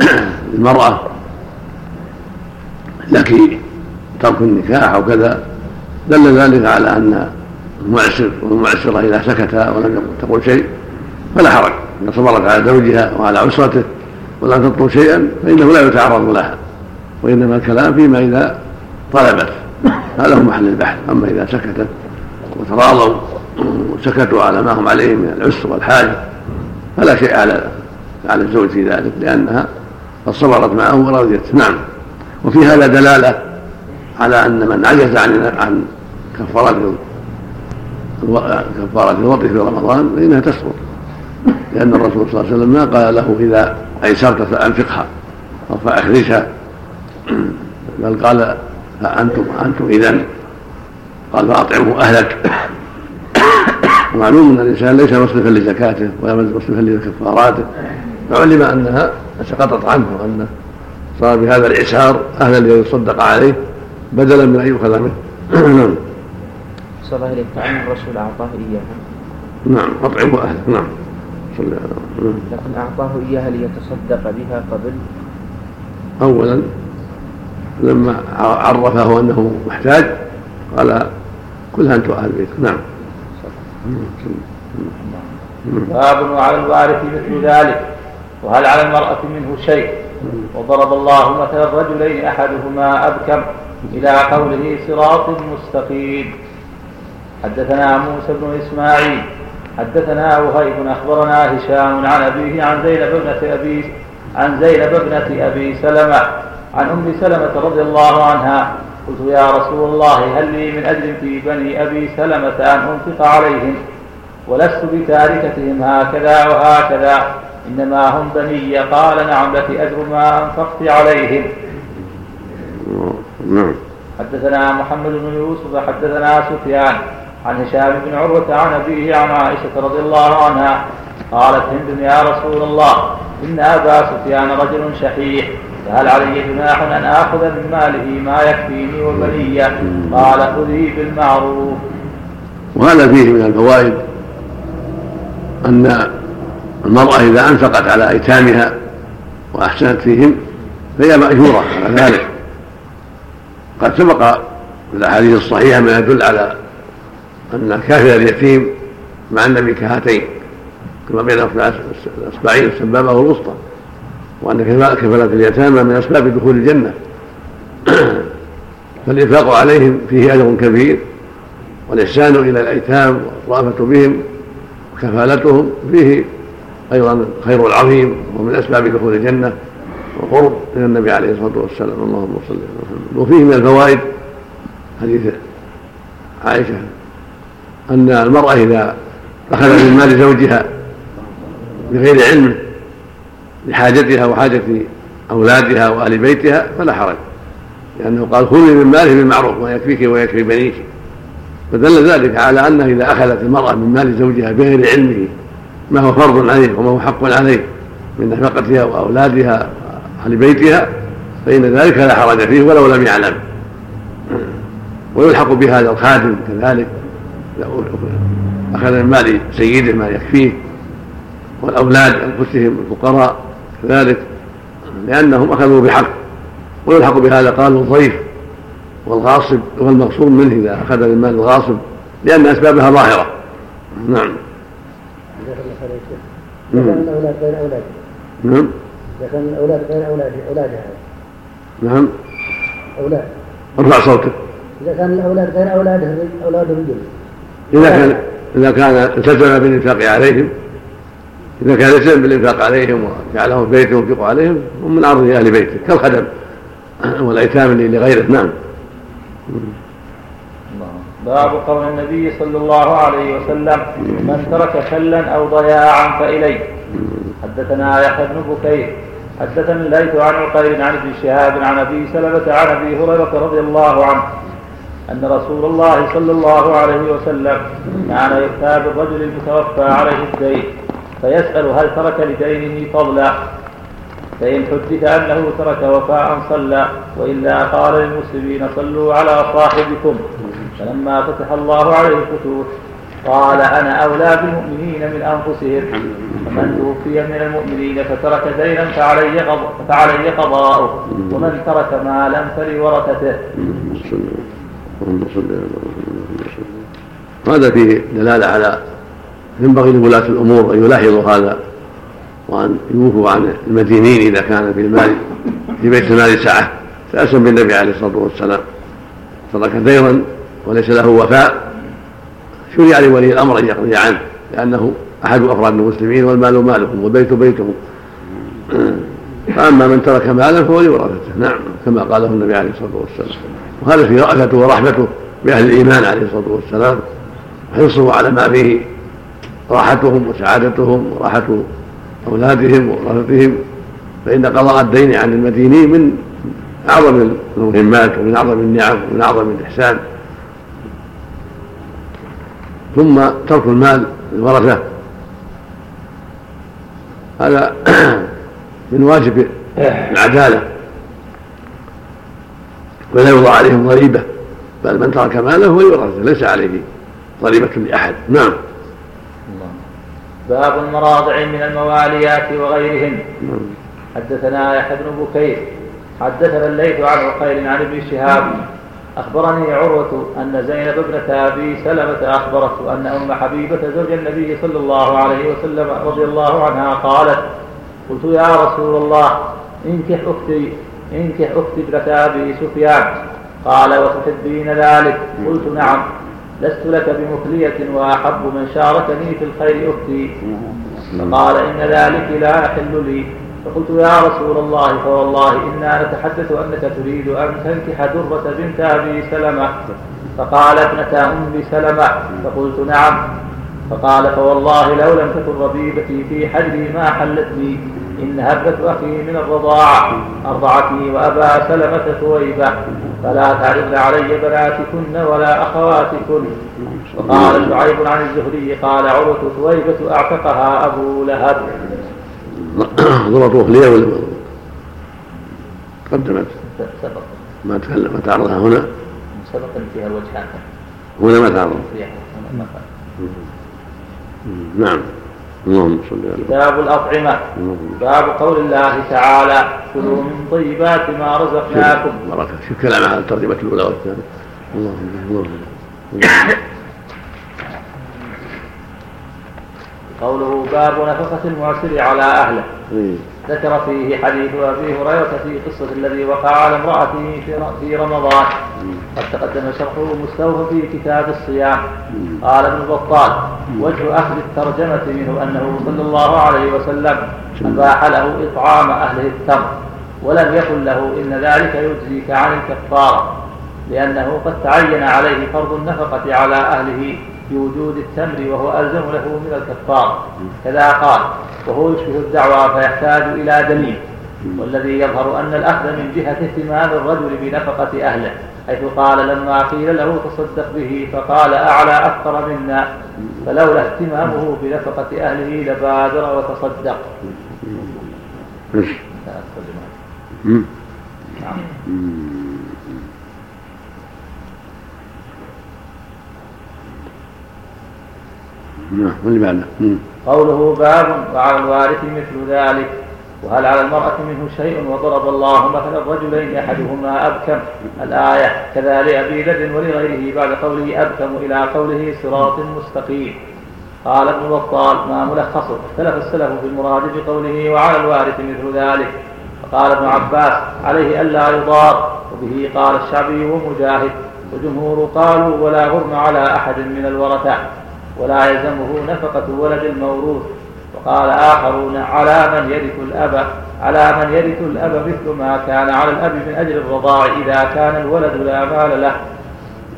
للمرأة لك ترك النكاح أو كذا. دل ذلك على أن المعسر والمعسرة إذا سكتا ولم تقل شيء فلا حرج. إذا صبرت على زوجها وعلى عسرته ولم تطلب شيئا فإنه لا يتعرض لها. وإنما الكلام فيما إذا طلبت. هذا هو محل البحث. أما إذا سكتت وتراضوا وسكتوا على ما هم عليه من العسر والحاجة فلا شيء على على الزوج في ذلك لأنها قد صبرت معه ورضيت. نعم. وفي هذا دلالة على أن من عجز عن عن كفارة كفارة الوضع في رمضان فإنها تسقط. لأن الرسول صلى الله عليه وسلم ما قال له إذا أيسرت فأنفقها أو فأخرجها. بل قال فأنتم أنتم إذا قال فأطعمه أهلك. ومعلوم أن الإنسان ليس مصرفا لزكاته ولا مصرفا لكفاراته. فعلم أنها سقطت عنه وأنه صار بهذا الإعسار أهلا ليصدق عليه بدلا من أن يؤخذ منه. نعم. صلى الله عليه وسلم الرسول أعطاه إياها. نعم أطعمه أهلك نعم. لكن أعطاه إياها ليتصدق بها قبل. أولا لما عرفه أنه محتاج قال كلها أنت أهل بيتك. نعم. باب وعلى الوارث مثل ذلك وهل على المرأة منه شيء؟ وضرب الله مثل الرجلين أحدهما أبكم إلى قوله صراط مستقيم. حدثنا موسى بن إسماعيل حدثنا وهيب أخبرنا هشام عن أبيه عن زينب ابنة أبي عن زينب ابنة أبي سلمة عن أم سلمة رضي الله عنها قلت يا رسول الله هل لي من أجر في بني أبي سلمة أن أنفق عليهم؟ ولست بتاركتهم هكذا وهكذا إنما هم بني قال نعم لك أجر ما أنفقت عليهم. نعم. حدثنا محمد بن يوسف حدثنا سفيان عن هشام بن عروة عن أبيه عن عائشة رضي الله عنها قالت هند يا رسول الله إن أبا سفيان رجل شحيح فهل علي جناح أن آخذ من ماله ما يكفيني وبني قال خذي بالمعروف. وهذا فيه من الفوائد أن المرأة إذا أنفقت على أيتامها وأحسنت فيهم فهي مأجورة على ذلك. قد سبق في الأحاديث الصحيحة ما يدل على أن كافر اليتيم مع النبي كهاتين كما بين الأصبعين السبابة والوسطى وأن كفالة اليتامى من أسباب دخول الجنة. فالإنفاق عليهم فيه أجر كبير والإحسان إلى الأيتام والرأفة بهم وكفالتهم فيه أيضا خير العظيم ومن أسباب دخول الجنة وقرب من النبي عليه الصلاة والسلام. اللهم صل وسلم. وفيه من الفوائد حديث عائشة أن المرأة إذا أخذت من مال زوجها بغير علمه لحاجتها وحاجة أولادها وأهل بيتها فلا حرج لأنه قال خذي من ماله بالمعروف ويكفيك ويكفي بنيك. فدل ذلك على أنه إذا أخذت المرأة من مال زوجها بغير علمه ما هو فرض عليه وما هو حق عليه من نفقتها وأولادها وأهل بيتها فإن ذلك لا حرج فيه ولو لم يعلم. ويلحق بهذا الخادم كذلك. أخذ من مال سيده ما يكفيه والأولاد أنفسهم الفقراء كذلك لأنهم أخذوا بحق ويلحق بهذا قالوا الضيف والغاصب والمغصوب منه إذا أخذ من مال الغاصب لأن أسبابها ظاهرة. نعم. إذا كان الأولاد غير أولاده نعم. إذا كان الأولاد غير أولاد أولادها. نعم. أولاد. ارفع صوتك. إذا كان الأولاد غير أولاده أولاد الرجل. إذا كان إذا كان التزم بالإنفاق عليهم إذا كان يلزم بالإنفاق عليهم وجعلهم في بيته وينفق عليهم هم من عرض أهل بيته كالخدم والأيتام لغيره نعم باب قول النبي صلى الله عليه وسلم من ترك كلا أو ضياعا فإليه. حدثنا يحيى بن بكير حدثنا الليث عن عقيل عن ابن شهاب عن أبي سلمة عن أبي هريرة رضي الله عنه أن رسول الله صلى الله عليه وسلم كان يؤتى بالرجل المتوفى عليه الدين فيسأل هل ترك لدينه فضلا؟ فإن حدث أنه ترك وفاء صلى وإلا قال للمسلمين صلوا على صاحبكم. فلما فتح الله عليه الفتوح قال أنا أولى بالمؤمنين من أنفسهم. فمن توفي من المؤمنين فترك دينا فعلي فعلي قضاؤه ومن ترك مالا فلورثته. هذا فيه دلالة على ينبغي لولاة الأمور أن يلاحظوا هذا وأن يوفوا عن المدينين إذا كان في المال في بيت المال سعة تأسم بالنبي عليه الصلاة والسلام. ترك ديرا وليس له وفاء. شرع لولي الأمر أن يقضي عنه لأنه أحد أفراد المسلمين والمال مالهم والبيت بيتهم. فأما من ترك مالا فهو لورثته نعم كما قاله النبي عليه الصلاة والسلام. وهذا في رأفته ورحمته بأهل الإيمان عليه الصلاة والسلام. وحرصه على ما فيه راحتهم وسعادتهم وراحة أولادهم وورثتهم فإن قضاء الدين عن المدينين من أعظم المهمات ومن أعظم النعم ومن أعظم الإحسان. ثم ترك المال للورثة. هذا من واجب العدالة. ولا يوضع عليهم ضريبة بل من ترك ماله هو يورثه ليس عليه ضريبة لأحد. نعم. باب المراضع من المواليات وغيرهن. حدثنا يحيى بن بكير حدثنا الليث عن عقيل عن ابن شهاب. أخبرني عروة أن زينب ابنة أبي سلمة أخبرته أن أم حبيبة زوج النبي صلى الله عليه وسلم رضي الله عنها قالت قلت يا رسول الله انكح أختي انكح أختي ابنة أبي سفيان. قال وتحبين ذلك؟ قلت نعم. لست لك بمثلية وأحب من شاركني في الخير أختي. فقال إن ذلك لا يحل لي. فقلت يا رسول الله فوالله إنا نتحدث أنك تريد أن تنكح درة بنت أبي سلمة. فقال ابنة أم سلمة. فقلت نعم. فقال فوالله لو لم تكن ربيبتي في حجري ما حلتني. إنها ابنة أخي من الرضاعة أرضعتني وأبا سلمة ثويبة. فلا تعرضن علي بناتكن ولا أخواتكن. وقال شعيب عن الزهري قال عروة ثويبة أعتقها أبو لهب. ضربوه ليه ولا؟ قدمت. سبق. ما تكلم ما تعرضها هنا. سبق فيها الوجهان هنا ما تعرض. نعم. اللهم صل على كتاب الأطعمة. باب قول الله تعالى كلوا من طيبات ما رزقناكم. بركة شوف كلام على الترجمة الأولى والثانية. اللهم اللهم قوله باب نفقة المعسر على أهله. إيه. ذكر فيه حديث أبي هريرة في قصة الذي وقع على امرأته في رمضان. قد تقدم شرحه مستوفى في كتاب الصيام. قال ابن بطال وجه أخذ الترجمة منه أنه صلى الله عليه وسلم أباح له إطعام أهله التمر ولم يقل له إن ذلك يجزيك عن الكفارة لأنه قد تعين عليه فرض النفقة على أهله. بوجود التمر وهو ألزم له من الكفارة كذا قال. وهو يشبه الدعوى فيحتاج إلى دليل. والذي يظهر أن الأخذ من جهة اهتمام الرجل بنفقة أهله. حيث قال لما قيل له تصدق به فقال أعلى أكثر منا. فلولا اهتمامه بنفقة أهله لبادر وتصدق. نعم. نعم واللي بعده. قوله باب وعلى الوارث مثل ذلك وهل على المرأة منه شيء وضرب الله مثلا الرجلين أحدهما أبكم؟ الآية كذا لأبي ذر ولغيره بعد قوله أبكم إلى قوله صراط مستقيم. قال ابن بطال ما ملخصه اختلف السلف في المراد بقوله وعلى الوارث مثل ذلك. فقال ابن عباس عليه ألا يضار وبه قال الشعبي ومجاهد وجمهور قالوا ولا غرم على أحد من الورثة. ولا يلزمه نفقة ولد الموروث. وقال آخرون على من يرث الأب على من يرث الأب مثل ما كان على الأب من أجل الرضاع إذا كان الولد لا مال له.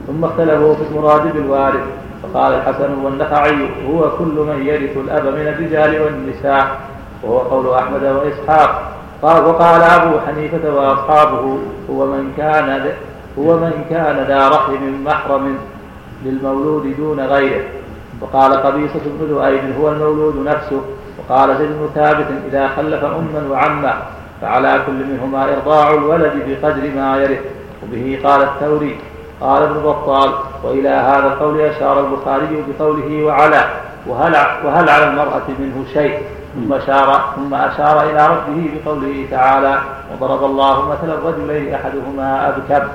ثم اختلفوا في المراد بالوارث. فقال الحسن والنخعي هو كل من يرث الأب من الرجال والنساء. وهو قول أحمد وإسحاق. قال وقال أبو حنيفة وأصحابه هو من كان هو من كان ذا رحم محرم للمولود دون غيره. وقال قبيصة بن ذؤيب هو المولود نفسه وقال زيد بن ثابت إذا خلف أما وعما فعلى كل منهما إرضاع الولد بقدر ما يرث. وبه قال الثوري قال ابن بطال وإلى هذا القول أشار البخاري بقوله وعلى وهل, وهل على المرأة منه شيء؟ ثم أشار ثم أشار إلى ربه بقوله تعالى وضرب الله مثلا الرجلين أحدهما أبكم.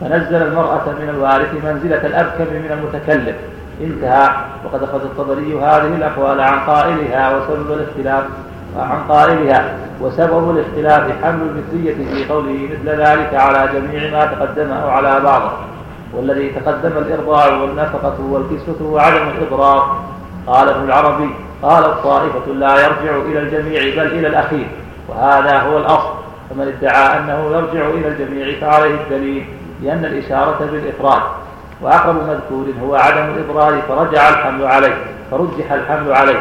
فنزل المرأة من الوارث منزلة الأبكم من المتكلم انتهى. وقد أخذ الطبري هذه الأقوال عن قائلها وسبب الاختلاف عن قائلها وسبب الاختلاف حمل المثلية في قوله مثل ذلك على جميع ما تقدم أو على بعضه. والذي تقدم الإرضاع والنفقة والكسوة وعدم الإضرار قال ابن العربي قالت طائفة لا يرجع إلى الجميع بل إلى الأخير. وهذا هو الأصل. فمن ادعى أنه يرجع إلى الجميع فعليه الدليل لأن الإشارة بالإفراد. وأقرب مذكور هو عدم الإضرار فرجع الحمل عليه فرجح الحمل عليه.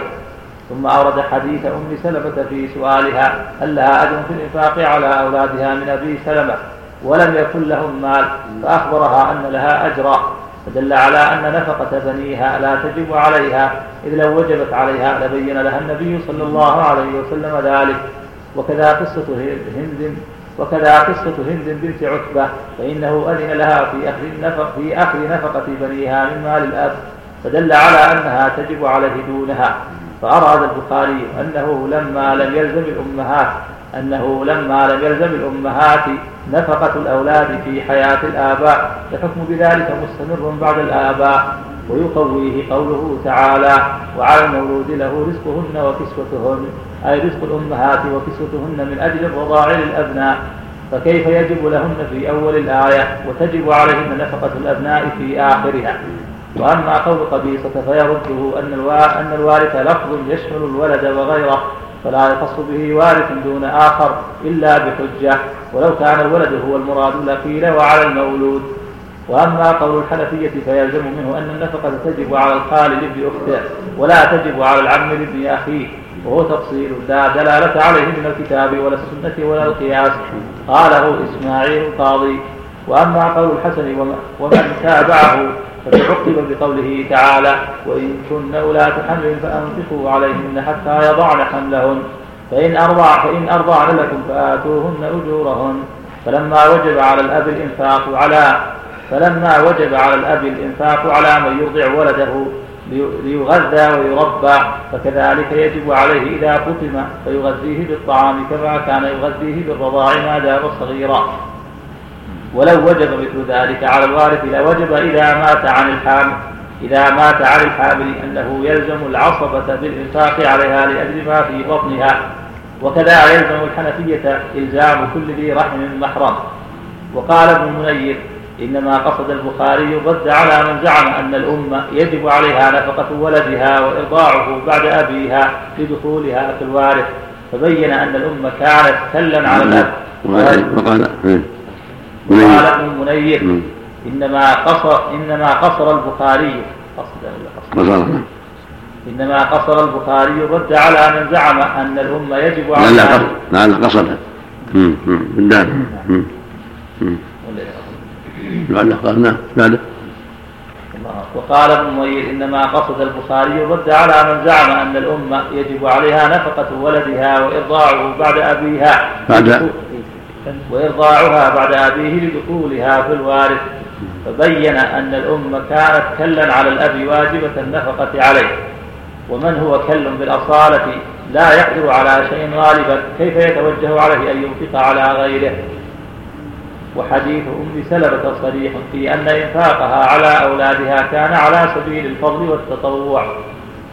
ثم أورد حديث أم سلمة في سؤالها هل لها أجر في الإنفاق على أولادها من أبي سلمة؟ ولم يكن لهم مال فأخبرها أن لها أجرا. فدل على أن نفقة بنيها لا تجب عليها إذ لو وجبت عليها لبين لها النبي صلى الله عليه وسلم ذلك. وكذا قصة هند وكذا قصة هند بنت عتبة فإنه أذن لها في أخذ النفق في أخذ نفقة بنيها من مال الأب فدل على أنها تجب عليه دونها. فأراد البخاري أنه لما لم يلزم الأمهات أنه لما لم يلزم الأمهات نفقة الأولاد في حياة الآباء الحكم بذلك مستمر بعد الآباء. ويقويه قوله تعالى وعلى المولود له رزقهن وكسوتهن. أي رزق الأمهات وكسوتهن من أجل الرضاع للأبناء فكيف يجب لهن في أول الآية وتجب عليهن نفقة الأبناء في آخرها؟ وأما قول قبيصة فيرده أن أن الوارث لفظ يشمل الولد وغيره فلا يخص به وارث دون آخر إلا بحجة ولو كان الولد هو المراد لقيل وعلى المولود. وأما قول الحنفية فيلزم منه أن النفقة تجب على الخال لابن أخته ولا تجب على العم لابن أخيه. وهو تفصيل. لا دلالة عليه من الكتاب ولا السنة ولا القياس. قاله إسماعيل القاضي. وأما قول الحسن ومن تابعه فتعقب بقوله تعالى وإن كن أولاة حمل فأنفقوا عليهن حتى يضعن حملهن. فإن أرضع فإن أرضعن لكم فآتوهن أجورهن. فلما وجب على الأب الإنفاق على فلما وجب على الأب الإنفاق على من يرضع ولده. ليغذى ويربى فكذلك يجب عليه إذا فطم فيغذيه بالطعام كما كان يغذيه بالرضاع ما دام صغيرا. ولو وجب مثل ذلك على الوارث لوجب إذا مات عن الحامل إذا مات عن الحامل أنه يلزم العصبة بالإنفاق عليها لأجل ما في بطنها. وكذا يلزم الحنفية إلزام كل ذي رحم محرم. وقال ابن منير إنما قصد البخاري الرد على من زعم أن الأم يجب عليها نفقة ولدها وإرضاعه بعد أبيها لدخولها في الوارث. فبين أن الأم كانت كلا على الأب. وقال قال ابن منير. إنما قصر إنما قصر البخاري. قصد إنما قصر البخاري الرد على من زعم أن الأم يجب على لعل لعل قصد بالدال لعل قال نعم بعده وقال ابن منير إنما قصد البخاري الرد على من زعم أن الام يجب عليها نفقة ولدها وإرضاعه بعد أبيها بعد وإرضاعها بعد أبيه لدخولها في الوارث. فبين أن الأم كانت كلا على الأب واجبة النفقة عليه. ومن هو كل بالأصالة لا يقدر على شيء غالبا. كيف يتوجه عليه أن ينفق على غيره؟ وحديث أم سلمة صريح في أن إنفاقها على أولادها كان على سبيل الفضل والتطوع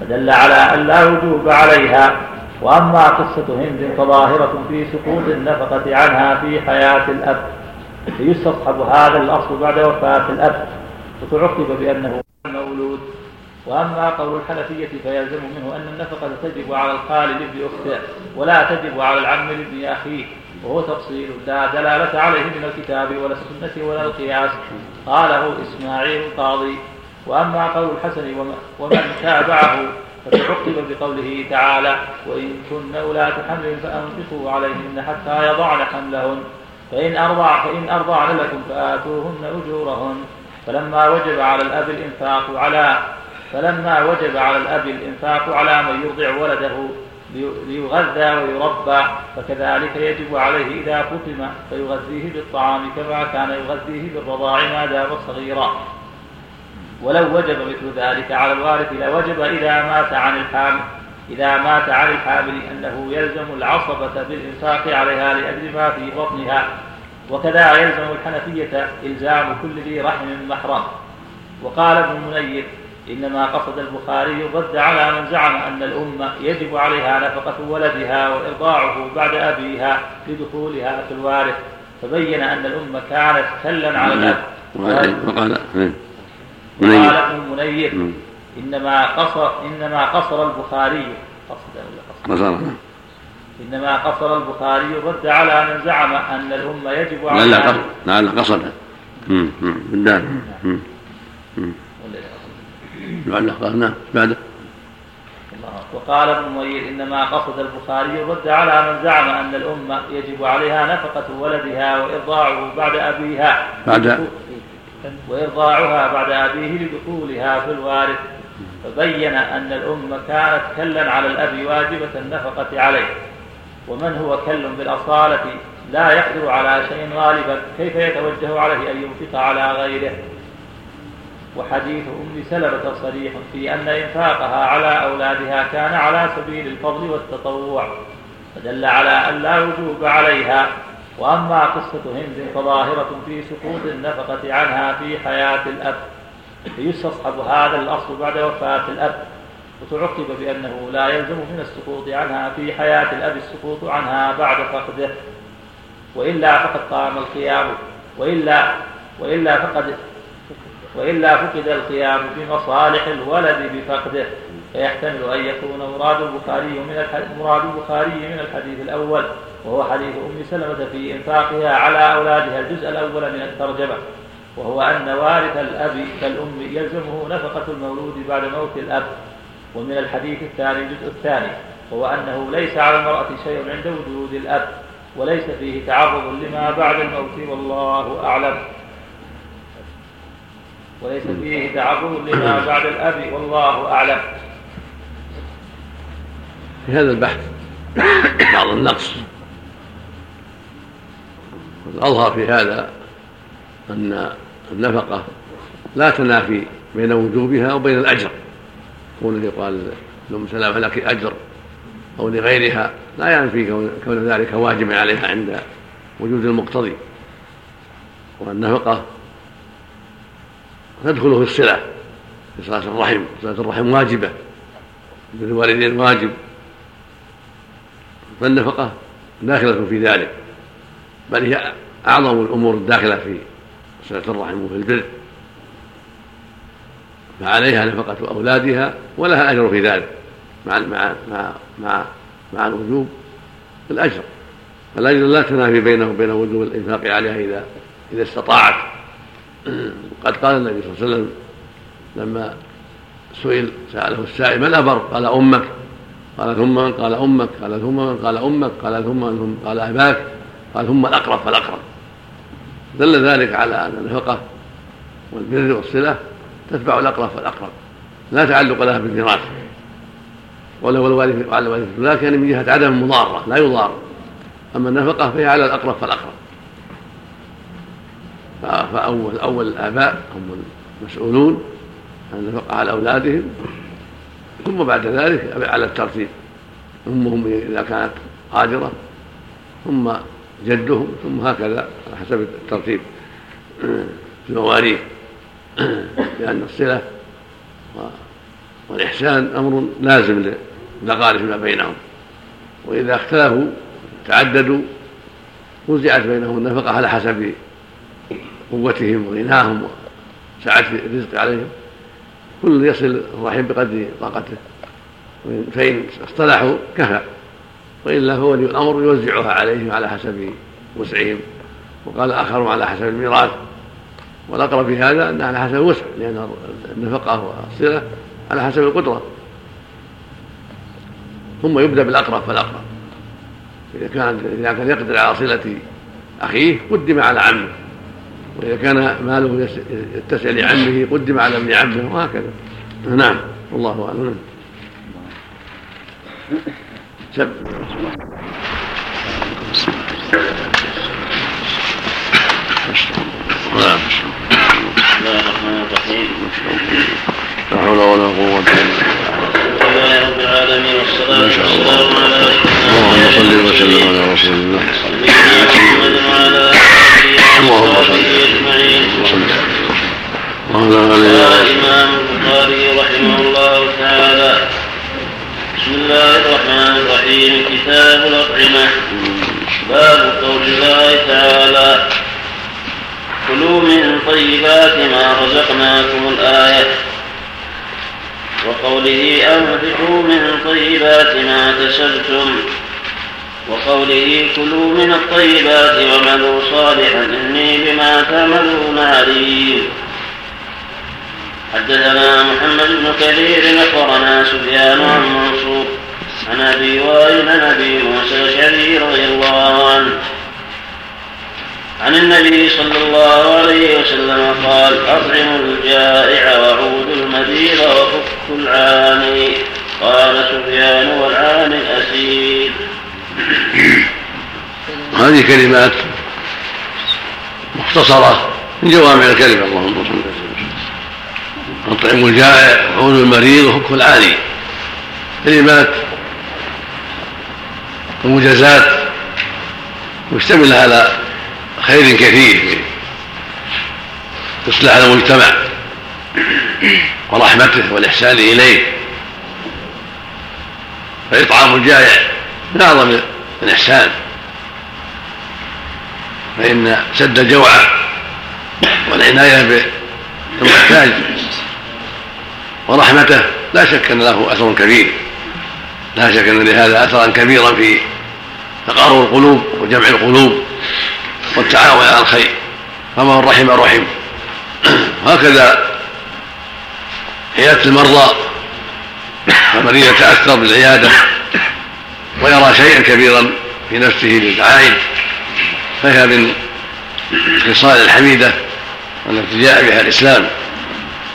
فدل على أن لا وجوب عليها. وأما قصة هند فظاهرة في سقوط النفقة عنها في حياة الأب فيستصحب هذا الأصل بعد وفاة الأب وتعقب بأنه وأما قول الحنفية فيلزم منه أن النفقة تجب على الخال لابن أخته ولا تجب على العم لابن أخيه وهو تفصيل لا دلالة عليه من الكتاب ولا السنة ولا القياس. قاله إسماعيل القاضي. وأما قول الحسن ومن تابعه فتعقب بقوله تعالى وإن كن أولاة حمل فأنفقوا عليهن حتى يضعن حملهن فإن أرضع فإن أرضعن لكم فآتوهن أجورهن. فلما وجب على الأب الإنفاق على فلما وجب على الأب الإنفاق على من يرضع ولده ليغذى ويربى فكذلك يجب عليه إذا فطم فيغذيه بالطعام كما كان يغذيه بالرضاع ما دام صغيرا. ولو وجب مثل ذلك على الوارث لوجب إذا مات عن الحامل إذا مات عن الحامل أنه يلزم العصبة بالإنفاق عليها لأجل ما في بطنها. وكذا يلزم الحنفية إلزام كل ذي رحم محرم. وقال ابن منير إنما قصد البخاري الرد على من زعم أن الأم يجب عليها نفقة ولدها وإرضاعه بعد أبيها لدخولها في الوارث. فبين أن الأم كانت كلا على الأب. وقال قال ابن منير إنما قصر إنما قصر البخاري قصد قصر إنما قصر البخاري الرد على من زعم أن الأم يجب على لعل لعل قصد بالدال. لعل قال نعم بعده وقال ابن منير إنما قصد البخاري الرد على من زعم أن الام يجب عليها نفقة ولدها وإرضاعه بعد أبيها بعد وإرضاعها بعد أبيه لدخولها في الوارث. فبين أن الأم كانت كلا على الأب واجبة النفقة عليه. ومن هو كل بالأصالة لا يقدر على شيء غالبا. كيف يتوجه عليه أن ينفق على غيره؟ وحديث أم سلمة صريح في أن إنفاقها على أولادها كان على سبيل الفضل والتطوع فدل على أن لا وجوب عليها. وأما قصة هند فظاهرة في سقوط النفقة عنها في حياة الأب فيستصحب هذا الأصل بعد وفاة الأب وتعقب بأنه لا يلزم من السقوط عنها في حياة الأب السقوط عنها بعد فقده. وإلا فقد قام القيام وإلا وإلا فقد وإلا فقد القيام بمصالح الولد بفقده. فيحتمل أن يكون مراد البخاري من مراد البخاري من الحديث الأول وهو حديث أم سلمة في إنفاقها على أولادها الجزء الأول من الترجمة. وهو أن وارث الأب كالأم يلزمه نفقة المولود بعد موت الأب. ومن الحديث الثاني الجزء الثاني وهو أنه ليس على المرأة شيء عند وجود الأب وليس فيه تعرض لما بعد الموت والله أعلم. وليس فيه تعرض لما بعد الأب والله أعلم. في هذا البحث بعض النقص. والأظهر في هذا أن النفقة لا تنافي بين وجوبها وبين الأجر. كون يقال لأم سلامة لك أجر أو لغيرها. لا ينفي كون ذلك واجب عليها عند وجود المقتضي. والنفقة تدخل في الصلة. في صلاة الرحم. صلاة الرحم واجبة. بالوالدين واجب. فالنفقة داخلة في ذلك. بل هي أعظم الأمور الداخلة في صلة الرحم وفي البر. فعليها نفقة أولادها ولها أجر في ذلك. مع مع مع مع, مع الوجوب الأجر. فالأجر لا تنافي بينه وبين وجوب الإنفاق عليها إذا إذا استطاعت. قد قال النبي صلى الله عليه وسلم لما سئل سأله السائل من أبر قال أمك. قال ثم من؟ قال أمك. قال ثم من؟ قال أمك. قال ثم من؟ قال أباك. قال ثم الأقرب فالأقرب. دل ذلك على أن النفقة والبر والصلة تتبع الأقرب فالأقرب. لا تعلق لها بالميراث ولو الوارث على الوارث. لكن يعني من جهة عدم المضارة لا يضار. أما النفقة فهي على الأقرب فالأقرب. فأول أول الآباء هم المسؤولون عن النفقة على أولادهم. ثم بعد ذلك على الترتيب. أمهم إذا كانت قادرة ثم جدهم ثم هكذا على حسب الترتيب. في المواريث لأن الصلة والإحسان أمر لازم للأقارب فيما بينهم. وإذا اختلفوا تعددوا وزعت بينهم النفقة على حسب قوتهم وغناهم وسعة الرزق عليهم. كل يصل الرحم بقدر طاقته. فإن اصطلحوا كفى. وإلا فولي الأمر يوزعها عليهم على حسب وسعهم. وقال آخرون على حسب الميراث. والأقرب في هذا أنها على حسب الوسع لأن النفقة والصلة على حسب القدرة. ثم يبدأ بالأقرب فالأقرب. إذا كان إذا كان يقدر على صلة أخيه قدم على عمه. وإذا كان ماله يتسع لعمه قدم على ابن عمه وهكذا. نعم. والله أعلم. سب. نعم. بسم الله الرحمن الرحيم لا حول ولا قوة إلا بالله. رب العالمين والصلاة والسلام على اللهم صل وسلم على رسول الله. سيدنا محمد وعلى آله اللهم صل وصحبه أجمعين وعلى قال الإمام البخاري رحمه الله تعالى بسم الله الرحمن الرحيم كتاب الأطعمة. باب قول الله تعالى كلوا من طيبات ما رزقناكم الآية. وقوله أنفقوا من طيبات ما كسبتم. وقوله كلوا من الطيبات وعملوا صالحا إني بما تعملون عليم. حدثنا محمد بن كثير أخبرنا سفيان عن منصور عن أبي وائل عن أبي موسى الأشعري رضي الله عنه. عن النبي صلى الله عليه وسلم قال أطعموا الجائع وعودوا المدير وفكوا العاني. قال سفيان والعاني الأسير هذه كلمات مختصرة من جوامع الكلمة اللهم صل وسلم أطعموا الجائع وعودوا المريض وفكوا العاني كلمات ومجازات. مشتملة على خير كثير. في إصلاح المجتمع ورحمته والإحسان إليه. فإطعام الجائع من أعظم الإحسان. فإن سد الجوعة والعناية بالمحتاج ورحمته لا شك أن له أثر كبير. لا شك أن لهذا أثرا كبيرا في تقارب القلوب وجمع القلوب والتعاون على الخير. فمن رحم رحم. وهكذا عيادة المرضى المريض يتأثر بالعيادة ويرى شيئا كبيرا في نفسه للعائد فهي من الخصال الحميدة التي جاء بها الإسلام.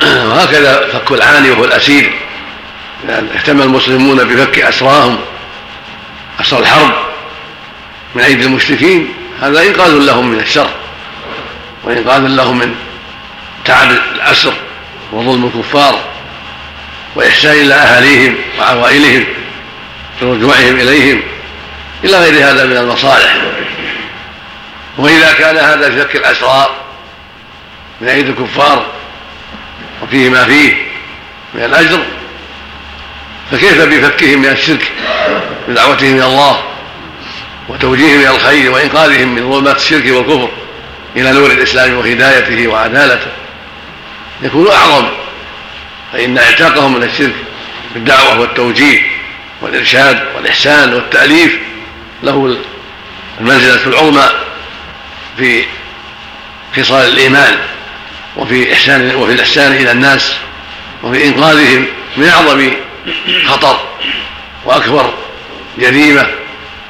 وهكذا فك العاني وهو الأسير. يعني اهتم المسلمون بفك أسراهم أسر الحرب من أيدي المشركين. هذا إنقاذ لهم من الشر وإنقاذ لهم من تعب الأسر وظلم الكفار وإحسان إلى أهاليهم وعوائلهم برجوعهم إليهم إلى غير هذا من المصالح. وإذا كان هذا في فك الأسرار من أيدي الكفار وفيه ما فيه من الأجر فكيف بفكهم من الشرك بدعوتهم إلى الله وتوجيههم إلى الخير وإنقاذهم من ظلمات الشرك والكفر إلى نور الإسلام وهدايته وعدالته؟ يكون أعظم فإن اعتاقهم من الشرك بالدعوة والتوجيه والإرشاد والإحسان والتأليف له المنزلة العظمى في خصال الإيمان. وفي إحسان وفي الإحسان إلى الناس وفي إنقاذهم من أعظم خطر وأكبر جريمة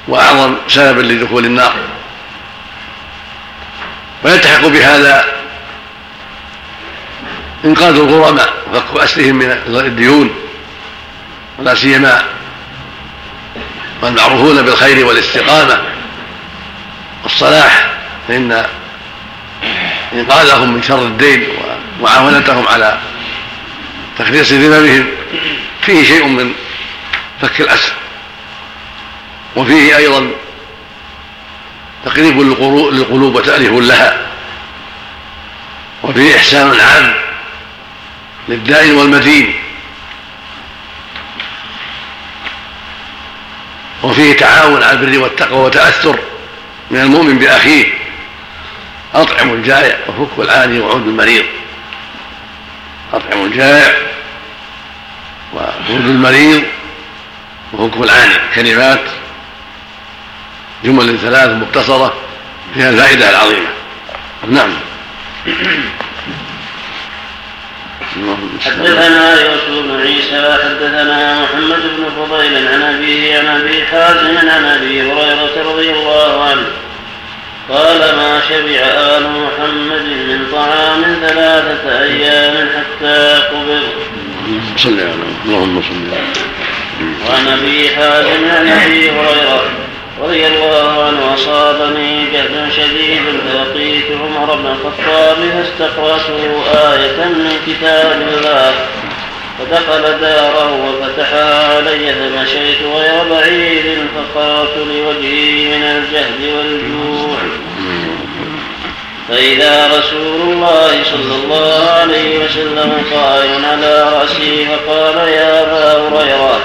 وأعظم سبب لدخول النار. ويلتحق بهذا إنقاذ الغرماء وفك أسرهم من الديون ولا سيما والمعروفون بالخير والاستقامة والصلاح فإن إنقاذهم من شر الدين ومعاونتهم على تخليص ذممهم فيه شيء من فك الأسر وفيه أيضا تقريب للقلوب وتأليف لها. وفيه إحسان عام للدائن والمدين. وفيه تعاون على البر والتقوى وتأثر من المؤمن بأخيه. أطعم الجائع وفك العاني وعود المريض. أطعم الجائع وعود المريض وفك العاني كلمات جمل ثلاث مقتصرة فيها الفائدة العظيمة. نعم. حدثنا يوسف بن عيسى حدثنا محمد بن فضيل عن أبيه عن أبي حازم عن أبي هريرة رضي الله عنه. قال ما شبع آل محمد من طعام ثلاثة أيام حتى قبض. صل على اللهم صل على وعن أبي حازم عن أبي هريرة رضي الله عنه أصابني جهد شديد فلقيت عمر بن الخطاب فاستقرأته آية من كتاب الله. فدخل داره وفتحها علي فمشيت غير بعيد فقرأت لوجهي من الجهد والجوع. فإذا رسول الله صلى الله عليه وسلم قائم على رأسي فقال يا أبا هريرة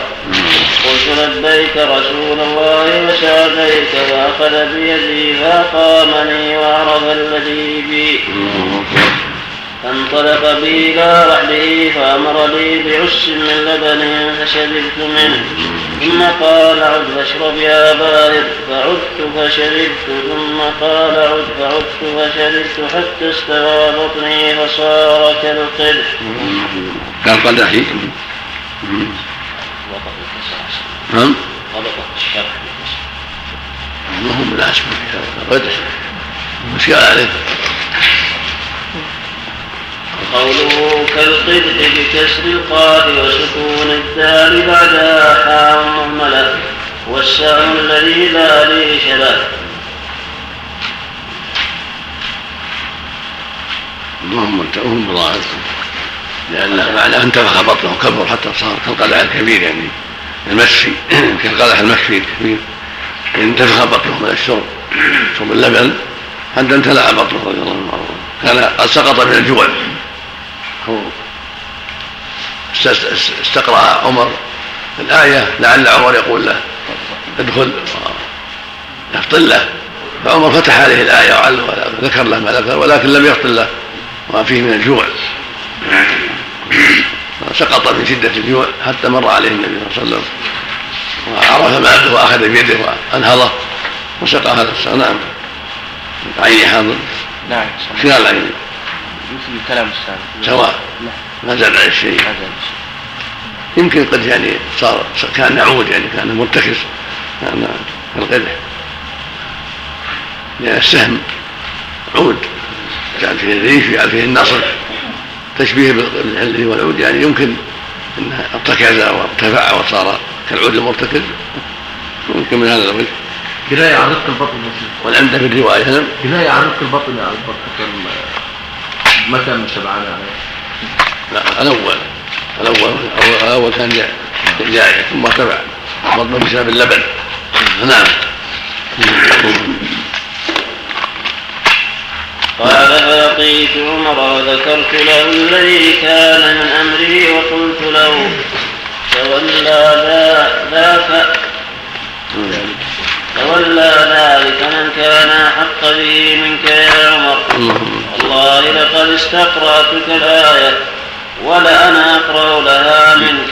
قلت لبيك رسول الله وسعديك فأخذ بيدي فأقامني وعرف الذي بي. فانطلق بي إلى رحله فأمر لي بعس من لبن فشربت منه ثم قال عد فاشرب يا بارد فعدت فشربت ثم قال عد فعدت فشربت حتى استوى بطني فصار كالقدح. كان قدحي نعم ما هو من الاسماء قدح مش قال عليه قوله كالقدح بكسر القاف وسكون الدال بعدها حاء مهملة والسهم الذي لا ريش له اللهم هم مضاعف لأن معناه انتفخ بطنه وكبر حتى صار كالقدح الكبير يعني. المشفي كالقدح المشفي الكبير. انتفخ بطنه من الشرب شرب اللبن حتى امتلأ بطنه رضي الله عنه. كان قد سقط من الجوع. استقرأ عمر الآية لعل عمر يقول له ادخل يفطن له. فعمر فتح عليه الآية وذكر له ما ذكر ولكن لم يفطن له. وما فيه من الجوع. سقط من شدة الجوع حتى مر عليه النبي صلى الله عليه وسلم. وعرف ما وأخذ بيده وأنهضه وسقى هذا السنام عين حاضر نعم خلال عينه مثل الكلام السابق. سواء لا ما زاد على الشيء. زال. يمكن قد يعني صار كان يعود يعني كان مرتكز كان كالقدح لأن السهم عود. جعل فيه الريش وجعل فيه النصر. تشبيه بالحل والعود يعني يمكن انه ارتكز وارتفع وصار كالعود المرتكز. ممكن من هذا الوجه. كناية عن رزق البطن مسلم والعمده في الرواية. نعم كناية عن رزق البطن على البطن. متى من شبعان عليه لا الأول. الأول الأول كان جاء جائع ثم ارتفع بطنه بسبب اللبن. نعم. قال فلقيت عمر وذكرت له الذي كان من أمري وقلت له تولى ذا- ذاك تولى ذلك من كان أحق به منك يا عمر. اللهم والله لقد استقرأتك الآية ولأنا أقرأ لها منك.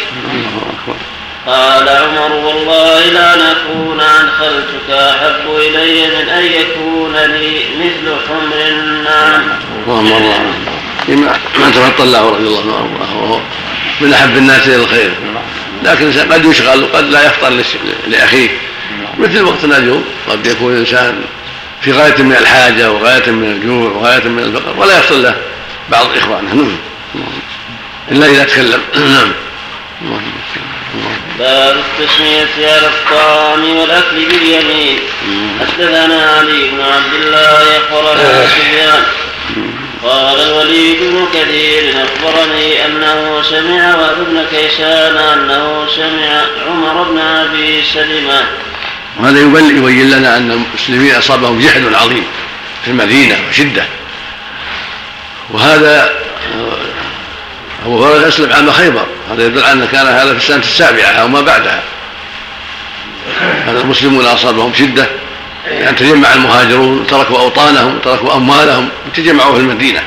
قال عمر والله لأن أكون أدخلتك أحب إلي من أن يكون لي مثل حمر النعم. اللهم الله ما تفضل له رضي الله عنه وهو من أحب الناس إلى الخير. لكن قد يشغل وقد لا يفطر لأخيه. مثل وقتنا اليوم قد يكون الانسان في غاية من الحاجة وغاية من الجوع وغاية من الفقر ولا يفطر له بعض اخوانه نعم. إلا إذا تكلم. نعم. باب التسمية على الطعام والأكل باليمين. حدثنا علي بن عبد الله أخبرنا سفيان. قال الوليد بن كثير أخبرني أنه سمع وهب بن كيسان أنه سمع عمر بن أبي سلمة وهذا يبين لنا أن المسلمين أصابهم جهل عظيم في المدينة وشدة. وهذا أبو هريرة اسلم عام خيبر. هذا يدل على أن كان هذا في السنة السابعة أو ما بعدها. هذا المسلمون أصابهم شدة. يعني تجمع المهاجرون تركوا أوطانهم تركوا أموالهم وتجمعوا في المدينة.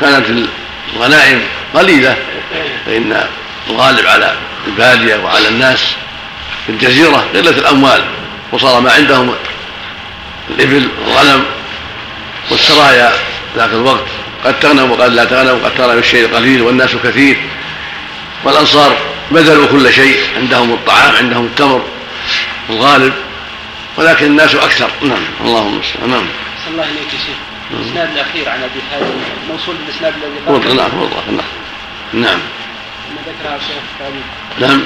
كانت الغنائم قليلة فإن الغالب على البادية وعلى الناس. في الجزيرة قلة الأموال وصار ما عندهم الإبل والغنم والسرايا ذاك الوقت. قد تغنم وقد لا تغنم وقد تغنم الشيء القليل والناس كثير. والأنصار بذلوا كل شيء عندهم الطعام عندهم التمر الغالب ولكن الناس أكثر. نعم اللهم المستعان نعم. صلى الله عليك يا شيخ. الإسناد الأخير عن أبي حازم موصول بالإسناد الذي نعم نعم. نعم نعم.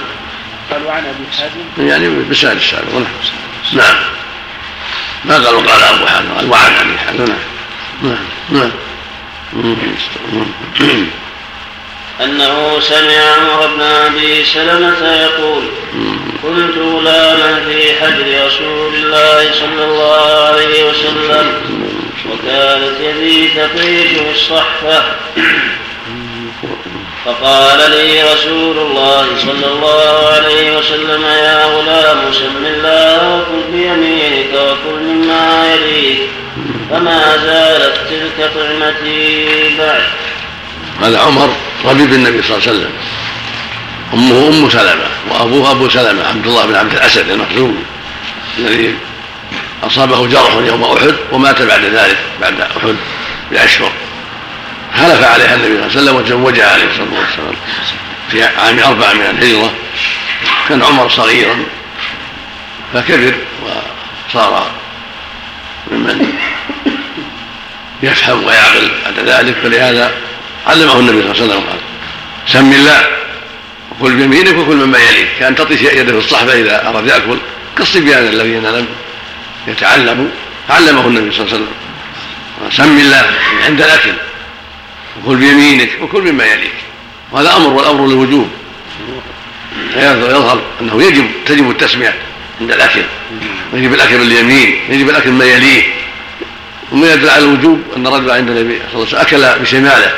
قال وعن ابي حازم يعني بسال السابق نعم. نعم ما قال وقال أبو حاتم قال وعن ابي حاتم نعم. نعم. نعم أنه سمع عمر بن أبي سلمة يقول كنت غلاما في حجر رسول الله صلى الله عليه وسلم وكانت يدي تطيش الصحفة. فقال لي رسول الله صلى الله عليه وسلم يا غلام سم الله وكل بيمينك وكل مما يليك فما زالت تلك طعمتي بعد. هذا عمر ربيب النبي صلى الله عليه وسلم. أمه أم سلمة وأبوه أبو سلمة عبد الله بن عبد الأسد المخزومي الذي أصابه جرح يوم أحد ومات بعد ذلك بعد أحد باشهر حلف عليها النبي صلى الله عليه وسلم وتزوجها عليه الصلاة والسلام. في عام أربع من الهجرة. كان عمر صغيرا فكبر وصار ممن يفهم ويعقل بعد ذلك. فلهذا علمه النبي صلى الله عليه وسلم قال سم الله وكل بيمينك وكل مما يليك كأن تطيش يده في الصحبه إذا أراد يأكل. كالصبيان الذين لم يتعلموا. علمه النبي صلى الله عليه وسلم. سم الله عند الأكل. وكل بيمينك وكل مما يليك. وهذا أمر والأمر للوجوب. يظهر أنه يجب تجب التسمية عند الأكل. يجب الأكل باليمين يجب الأكل مما يليه. وما يدل على الوجوب أن رجل عند النبي صلى الله عليه وسلم أكل بشماله.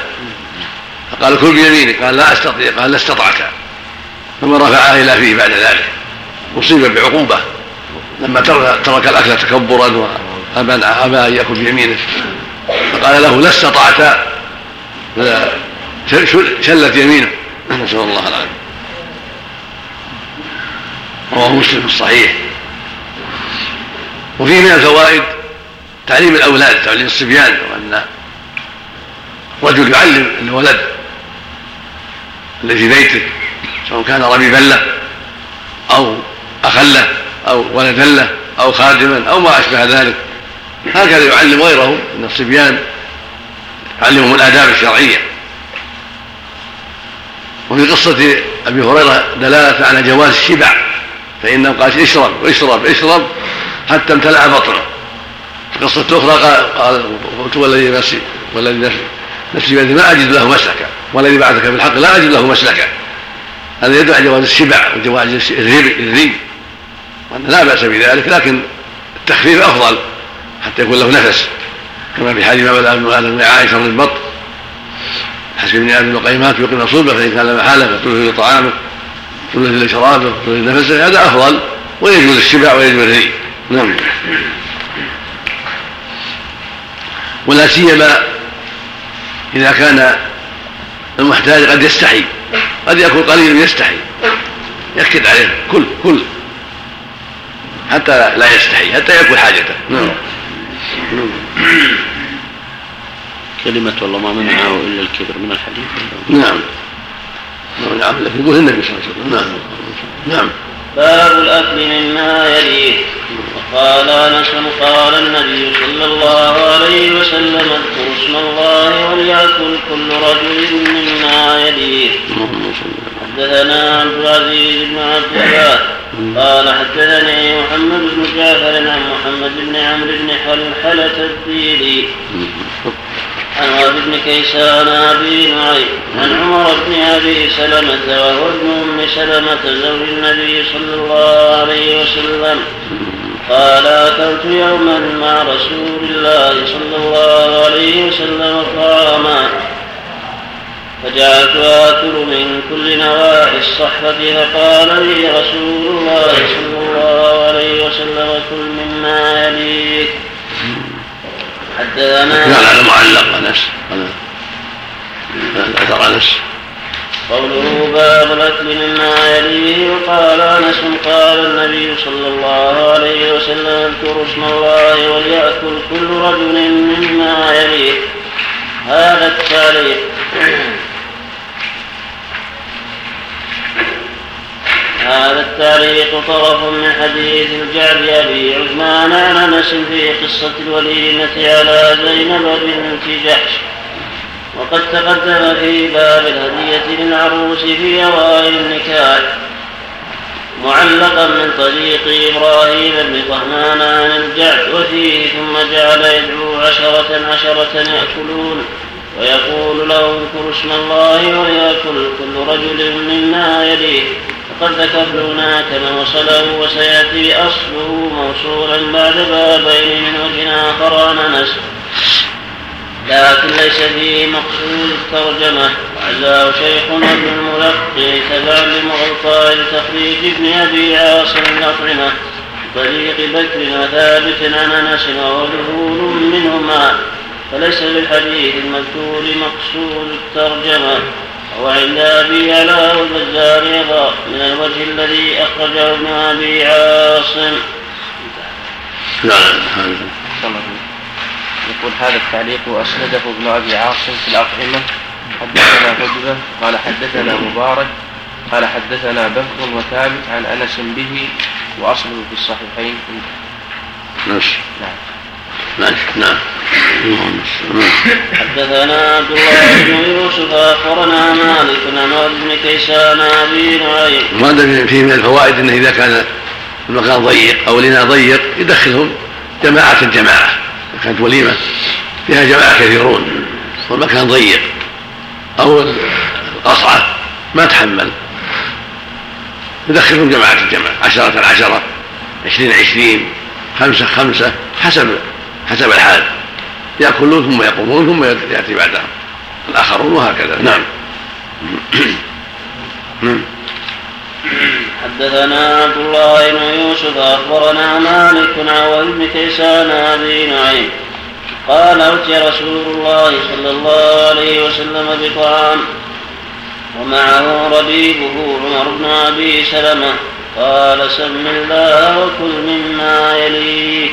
فقال كل بيمينك. قال لا أستطيع. قال لا استطعت ثم رفعها إلى فيه بعد ذلك. اصيب بعقوبة. لما ترك, الأكل تكبرا وابى أبى أن يأكل بيمينه. فقال له لا استطعت. شلت يمينه. نسأل الله العافية. رواه مسلم في الصحيح. وفيه من الفوائد تعليم الأولاد تعليم الصبيان وأن رجل يعلم الولد الذي في بيته سواء كان ربيبا له أو اخا له أو ولدا له أو خادما أو ما أشبه ذلك. هكذا يعلم غيره من الصبيان. يعلمهم الآداب الشرعية. وفي قصة أبي هريرة دلالة على جواز الشبع فإنه قال اشرب اشرب اشرب حتى امتلأ بطنه. في قصة أخرى قال قلت والذي نفسي والذي نفسي ما أجد له مسلكا والذي بعثك بالحق لا أجد له مسلكا هذا يدل على جواز الشبع وجواز الري لا بأس بذلك لكن التخفيف أفضل حتى يكون له نفس. كما في حديث ما بدا عائشة رضي البط حسب ابن آدم القيمات يقيم صلبه فان كان محاله فتلف لطعامه تلف لشرابه تلف لنفسه هذا أفضل ويجوز الشبع ويجوز الري. نعم. ولا سيما إذا كان المحتاج قد يستحي قد يكون قليل يستحي يكد عليه كل كل حتى لا يستحي حتى يأكل حاجته. نعم. كلمة والله ما منعه إلا الكبر من الحديث. نعم. نعم لكن يقول النبي صلى الله عليه وسلم. نعم. نعم. باب الأكل مما يليه. وقال أنس قال النبي صلى الله عليه وسلم اذكروا اسم الله وليأكل كل رجل مما يليه. حدثنا عبد العزيز بن عبد الله. قال حدثني محمد بن جعفر عن محمد بن عمرو بن حلحلة الديلي. عن وهب بن كيسان أبي نعيم. عن عمر بن أبي سلمة وهو ابن أم سلمة زوج النبي صلى الله عليه وسلم. قال أكلت يوما مع رسول الله صلى الله عليه وسلم طعاما. فجعلت آكل من كل نواحي الصحفة فقال لي رسول الله صلى الله عليه وسلم كل مما يليك. حدثنا كان هذا معلق انس أثر انس قوله باب الأكل مما يليه. وقال أنس قال النبي صلى الله عليه وسلم اذكروا اسم الله وليأكل كل رجل مما يليه. هذا التعليق هذا التعليق طرف من حديث الجعد أبي عثمان عن أنس في قصة الوليمة على زينب بنت جحش. وقد تقدم في باب الهدية للعروس في أوائل النكاح. معلقا من طريق إبراهيم بن طهمان عن الجعد وفيه ثم جعل يدعو عشرة عشرة يأكلون. ويقول له اذكر اسم الله وليأكل كل رجل مما يليه. وقد ذكرت هناك ما وصله وسيأتي أصله موصولا بعد بابين من وجه آخر عن أنس. لكن ليس فيه مقصود الترجمة. وعزاه شيخنا ابن الملقي تبع لمغطى لتخريج ابن أبي عاصم الأطعمة. بطريق بكر وثابت عن أنس وهو منهما. فليس للحديث المذكور مقصود الترجمة. وعند أبي علاء والبزار أيضا من الوجه الذي أخرجه ابن أبي عاصم. نعم. يقول هذا التعليق وأسنده ابن أبي عاصم في الأطعمة. حدثنا حجبة قال حدثنا مبارك قال حدثنا بكر وثابت عن أنس به وأصله في الصحيحين. نعم. حدثنا عبد الله بن يوسف أخبرنا مالك عن بن كيسان أبي نعيم. وهذا فيه من الفوائد إنه إذا كان المكان ضيق أو الإناء ضيق يدخلهم جماعة إذا كانت وليمة فيها جماعة كثيرون. والمكان ضيق أو القصعة ما تحمل. يدخلهم جماعة جماعة عشرة عشرة عشرين عشرين خمسة خمسة حسب حسب الحال. يأكلون ثم يقومون ثم يأتي بعدهم الآخرون وهكذا. نعم. حدثنا عبد الله بن يوسف أخبرنا مالك عن بن كيسان أبي نعيم. قال أوتي رسول الله صلى الله عليه وسلم بطعام ومعه ربيبه عمر بن أبي سلمة. قال سم الله وكل مما يليك.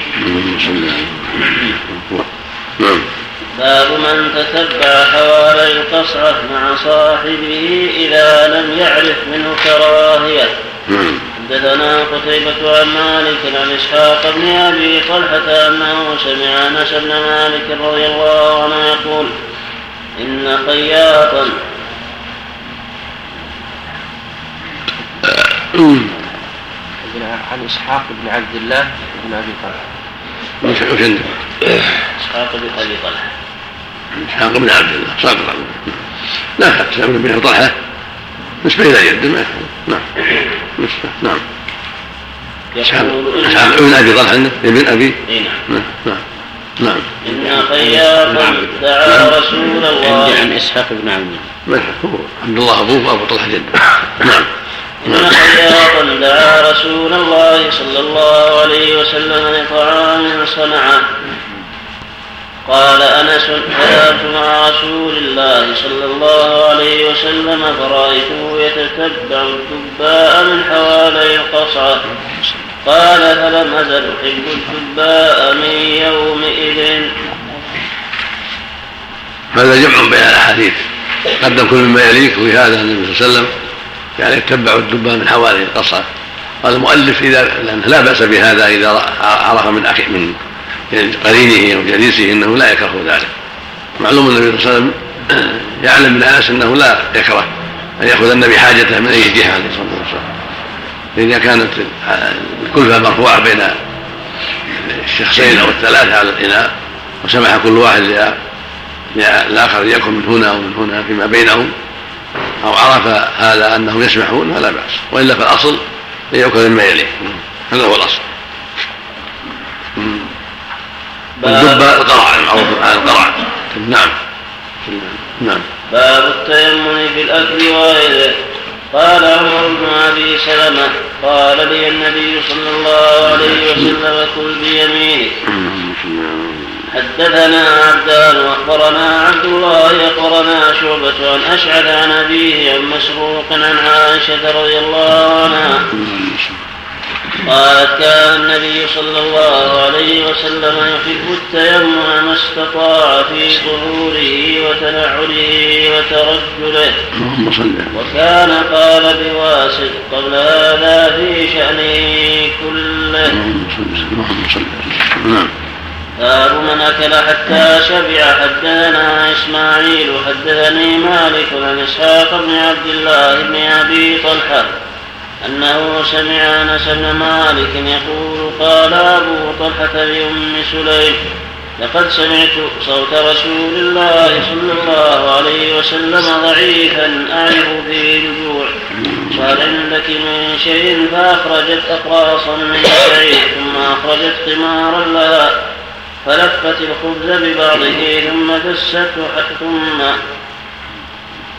باب من تتبع حوالي القصعة مع صاحبه إذا لم يعرف منه كراهية. حدثنا قتيبة عن مالك عن إسحاق بن أبي طلحة أنه سمع أنس بن مالك رضي الله عنه يقول إن خياطا عن إسحاق بن عبد الله بن أبي طلحة. وش وش عندك؟ إسحاق بن أبي طلحة. إسحاق بن عبد الله صادق. لا إسحاق بن أبي طلحة نسبة إلى جد ما. نعم. نسبة نعم. اسحاق إسحاق بن أبي طلحة ابن أبي. إيه نعم. نعم. نعم. نعم إن خياطا دعا رسول الله. عن إسحاق بن عبد ما هو عبد الله ابوه وابو طلحة جده نعم. إن خياطا دعا رسول الله صلى الله عليه وسلم لطعام صنعه. قال أنس ذهبت مع رسول الله صلى الله عليه وسلم فرأيته يتتبع الدباء من حوالي القصعة. قال فلم أزل أحب الدباء من يومئذ. هذا جمع بين الأحاديث. قدم كل مما يليك في هذا النبي صلى الله عليه وسلم. يعني يتبع الدباء من حوالي القصعه قال المؤلف لأنه لا بأس بهذا إذا عرف من أخي من قرينه أو جليسه إنه لا يكره ذلك. معلوم النبي صلى الله عليه وسلم يعلم من أنس إنه لا يكره أن يأخذ النبي حاجته من أي جهة عليه الصلاة والسلام. اذا كانت الكلفة مرفوعة بين الشخصين أو الثلاثة على الإناء وسمح كل واحد للآخر يأكل من هنا ومن هنا فيما بينهم أو عرف هذا أنهم يسمحون فلا بأس وإلا فالأصل أن يأكل مما يليه. هذا هو الأصل. والدب القرع المعروف القرع نعم. نعم. باب التيمم في الأكل وغيره. قال عمر بن أبي سلمة قال لي النبي صلى الله عليه وسلم كل بيمينك. حدثنا عبدان واخبرنا عبد الله أخبرنا شعبة عن أشعث عن أبيه عن مسروق عن عائشة رضي الله عنها. قالت كان النبي صلى الله عليه وسلم يحب التيمم ما استطاع في ظهوره وتنعله وترجله. وكان قال بواسط قبل هذا في شأنه كله. اللهم صل اللهم صل نعم. باب من أكل حتى شبع حدثنا إسماعيل حدثني مالك عن إسحاق بن عبد الله بن أبي طلحة أنه سمع أنس بن مالك يقول قال أبو طلحة لأم سليم لقد سمعت صوت رسول الله صلى الله عليه وسلم ضعيفا أعرف فيه الجوع قال عندك من شيء فأخرجت أقراصا من شعير ثم أخرجت قمارا لها فلفت الخبز ببعضه ثم دسته ثم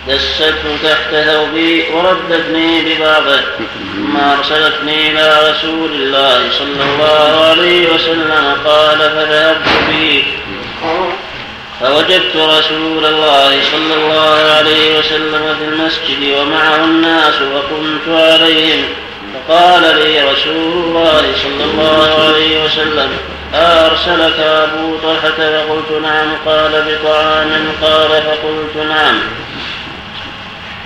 دسته تحت ثوبي وردتني ببعضه ثم أرسلتني إلى رسول الله صلى الله عليه وسلم قال فذهبت به فوجدت رسول الله صلى الله عليه وسلم في المسجد ومعه الناس فقمت عليهم. فقال لي رسول الله صلى الله عليه وسلم أرسلك أبو طلحة؟ فقلت نعم. قال بطعام. قال فقلت نعم.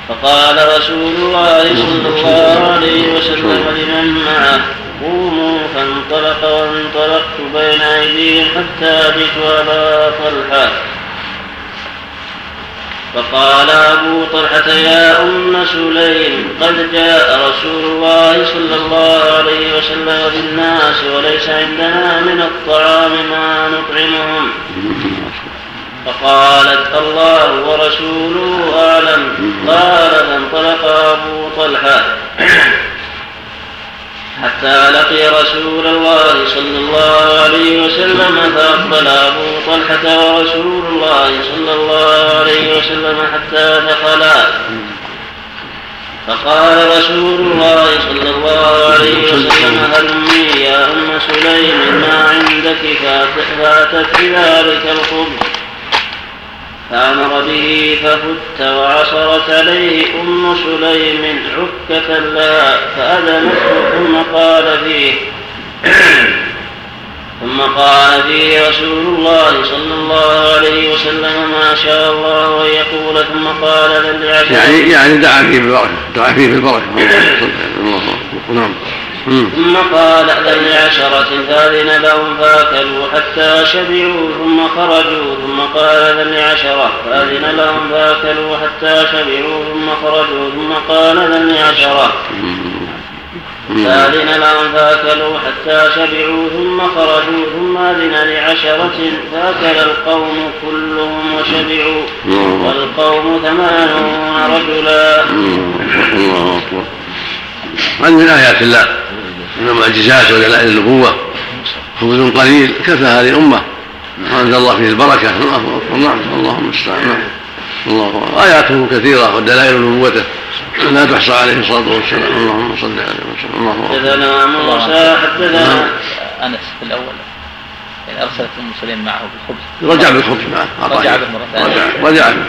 فقال رسول الله صلى الله عليه وسلم لمن معه قوموا فانطلق وانطلقت بين أيديهم حتى أتيت أبا طلحة. فقال أبو طلحة يا أم سليم قد جاء رسول الله صلى الله عليه وسلم بالناس وليس عندنا من الطعام ما نطعمهم. فقالت الله ورسوله أعلم. قال فانطلق أبو طلحة حتى لقي رسول الله صلى الله عليه وسلم فأقبل أبو طلحة ورسول الله صلى الله عليه وسلم حتى دخلا فقال رسول الله صلى الله عليه وسلم هلمي يا أم سليم ما عندك فأتت بذلك الخبز؟ فأمر به ففت وعصرت عليه أم سليم عكة لها فأذنته ثم قال فيه ثم قال فيه رسول الله صلى الله عليه وسلم ما شاء الله أن يقول ثم قال العشر يعني يعني دعا فيه بالبركة دعا فيه الله أكبر. نعم. ثم قال ائذن لعشرة فأذن لهم فأكلوا حتى شبعوا ثم خرجوا ثم قال ائذن لعشرة فأذن لهم فأكلوا حتى شبعوا ثم خرجوا ثم قال ائذن لعشرة فأذن لهم فأكلوا حتى شبعوا ثم خرجوا ثم أذن لعشرة فأكل القوم كلهم وشبعوا والقوم ثمانون رجلا. الله. هذه من آيات الله. من المعجزات ودلائل النبوه خبز قليل كفى هذه الأمة. وانزل الله فيه البركة. الله اكبر نعم اللهم المستعان نعم الله أكبر. آياته كثيرة ودلائل نبوته. لا تحصى عليه الصلاة والسلام. اللهم صل عليه وسلم الله اكبر حدثنا موسى حدثنا أنس في الأول. يعني أرسلت ام سليم معه بالخبز. رجع بالخبز معه. رجع. به مرة ثانية. رجع رجع به.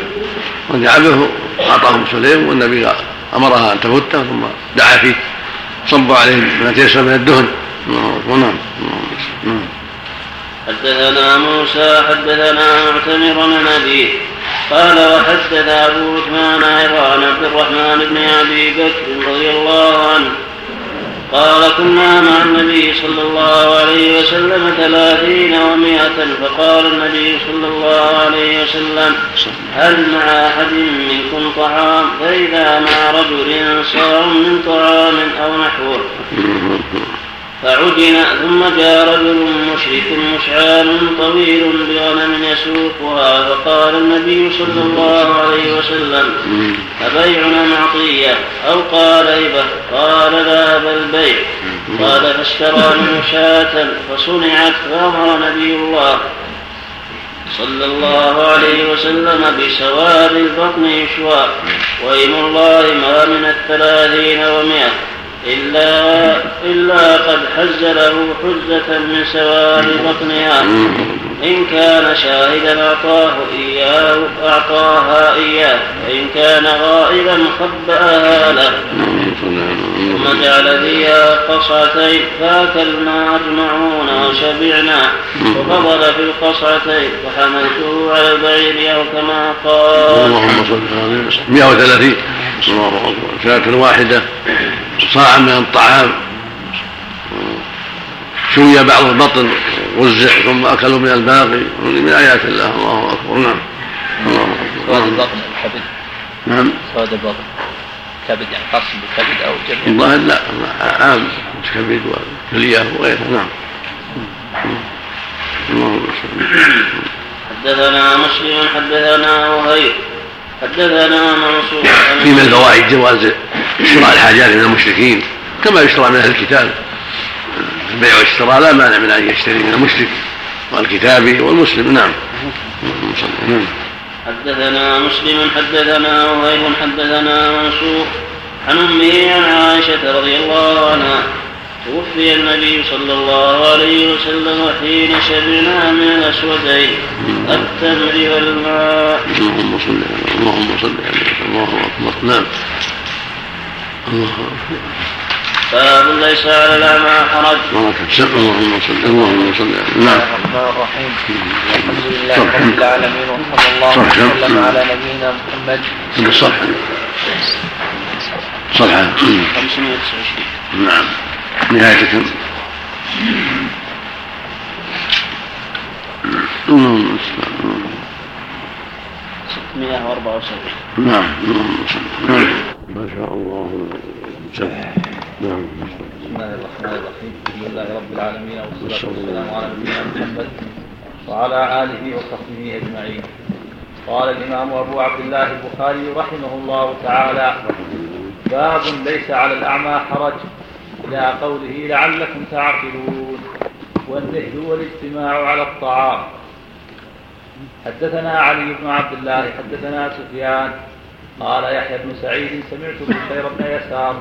رجع به. أعطاه ام سليم والنبي أمرها أن تفته ثم دعا فيه. صب عليه ما تيسر من الدهن. نعم. حدثنا موسى حدثنا معتمر عن أبيه قال وحدث أبو عثمان عن عبد الرحمن بن أبي بكر رضي الله عنه قال كنا مع النبي صلى الله عليه وسلم ثلاثين ومائة فقال النبي صلى الله عليه وسلم هل مع أحد منكم طعام؟ فإذا مع رجل صاع من طعام أو نحوه. فعجن ثم جاء رجل مشرك مشعال طويل بغنم يسوقها. فقال النبي صلى الله عليه وسلم أبيعنا معطية؟ أو قال هبة قال ذهب البيع. قال فاشترى منه شاة فصنعت فأمر نبي الله صلى الله عليه وسلم بسواد البطن يشوى. وإيم الله ما من الثلاثين ومائة إلا إلا قد حز له حزة من سواد بطنها. إن كان شاهدا أعطاه إياه أعطاها إياه. وإن كان غائبا خبأها له. ثم جعل فيها قصعتين. فأكلنا أجمعون وشبعنا. وفضل في القصعتين. فحملته على البعير أو كما قال. اللهم صل على وسلم 130 الله اكبر شاة واحدة صاعا من الطعام. شوي بعض البطن وزع ثم أكلوا من الباقي. من آيات الله. الله أكبر. نعم. الله سواد اكبر البطن الكبد نعم. سواد البطن. كبد يعني قسم بالكبد أو جميع الظاهر لا. عام. كبد وكلية وغيرها. نعم. اللهم صل حدثنا مسلم حدثنا وهيب. حدثنا منصور في من الفوائد جواز شراء الحاجات من المشركين كما يشترى من أهل الكتاب. البيع والشراء لا مانع من أن يشتري من المشرك والكتابي والمسلم نعم. نعم. حدثنا مسلم حدثنا وهيب حدثنا منصور عن أمه عن عائشة رضي الله عنها توفي النبي صلى الله عليه وسلم حين شبعنا من الاسودين التمر والماء. اللهم صل على اللهم صل على الله أكبر. نعم. الله أكبر. باب ليس على الأعمى حرج. بارك السمع اللهم صل اللهم صل. على نعم الرحمن الرحيم. الحمد لله رب العالمين وصلى الله وسلم على نبينا محمد. هذا الصفحة صفحة 529 نعم. نهاية. كم؟ اللهم صل 674 نعم. ما شاء الله. نعم بسم الله الرحمن الرحيم الحمد لله رب العالمين والصلاة والسلام على نبينا محمد وعلى آله وصحبه أجمعين. قال الإمام أبو عبد الله البخاري رحمه الله تعالى باب ليس على الأعمى حرج. إلى قوله لعلكم تعقلون والذهل والاجتماع على الطعام. حدثنا علي بن عبد الله حدثنا سفيان قال يحيى بن سعيد سمعت بشير بن يسار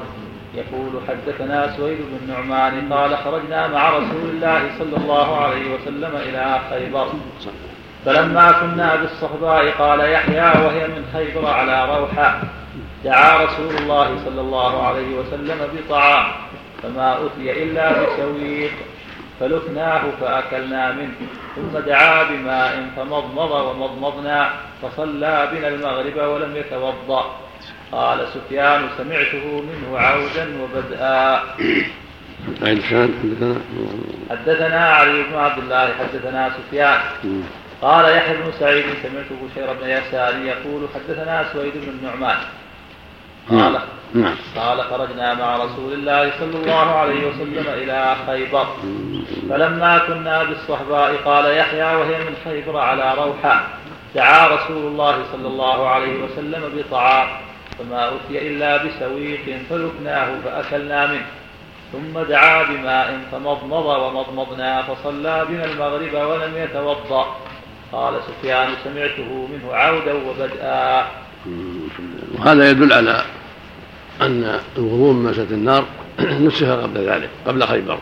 يقول حدثنا سويد بن نعمان قال خرجنا مع رسول الله صلى الله عليه وسلم إلى خيبر. فلما كنا بالصهباء قال يحيى وهي من خيبر على روحة. دعا رسول الله صلى الله عليه وسلم بطعام. فما أتي إلا بسويق فلكناه فأكلنا منه ثم دعا بماء فمضمض ومضمضنا فصلى بنا المغرب ولم يتوضأ. قال سفيان سمعته منه عودا وبدءا. حدثنا علي بن عبد الله حدثنا سفيان. قال يحيى بن سعيد سمعت بشير بن يسار يقول حدثنا سويد بن النعمان. قال نعم. قال خرجنا مع رسول الله صلى الله عليه وسلم إلى خيبر. فلما كنا بالصحباء قال يحيى وهي من خيبر على روحاء دعا رسول الله صلى الله عليه وسلم بطعام فما أتي إلا بسويق فلكناه فأكلنا منه. ثم دعا بماء فمضمض ومضمضنا فصلى بنا المغرب ولم يتوضأ. قال سفيان سمعته منه عودا وبدءا. وهذا يدل على أن الوضوء من مسة النار نسخ قبل ذلك قبل خيبر.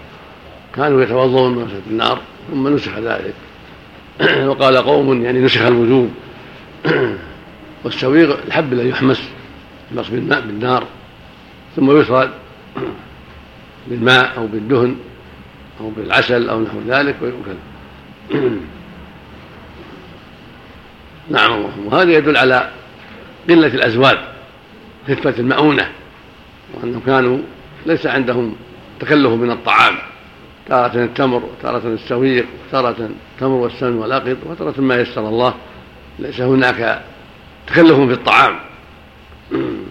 كانوا يتوضؤون من مسة النار ثم نسخ ذلك. وقال قوم يعني نسخ الوجوب. والسويق الحب الذي يحمس يحمس بالماء بالنار. ثم يسرد بالماء أو بالدهن أو بالعسل أو نحو ذلك ويؤكل نعم وهذا يدل على قلة الأزواج خفة المؤونة. وأنهم كانوا ليس عندهم تكلف من الطعام. تارة التمر وتارة السويق وتارة التمر والسمن والأقط وتارة ما يسر الله ليس هناك تكلف في الطعام.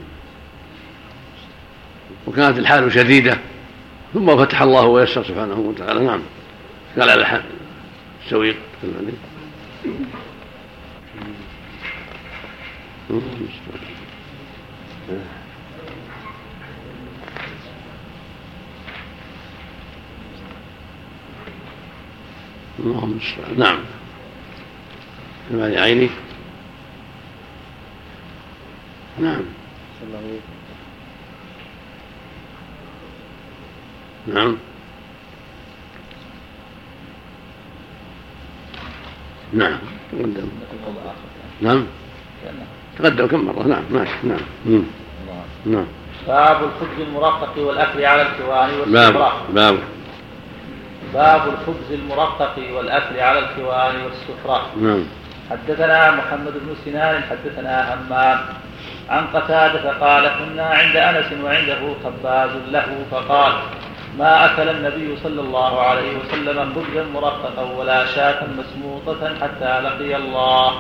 وكانت الحال شديدة ثم فتح الله ويسر سبحانه وتعالى. نعم. قال على السويق. اللهم المستعان نعم. كما عيني. نعم. نعم. نعم. تقدم نعم. تقدم كم مرة؟ نعم ماشي نعم. مم. نعم. باب الخبز المرقق والأكل على الكوان باب والسفرة باب باب. الخبز المرقق والأكل على الكوان والسفرة. نعم. حدثنا محمد بن سنان حدثنا همام عن قتادة قال كنا عند أنس وعنده خباز له. فقال ما أكل النبي صلى الله عليه وسلم خبزا مرققا ولا شاة مسموطة حتى لقي الله.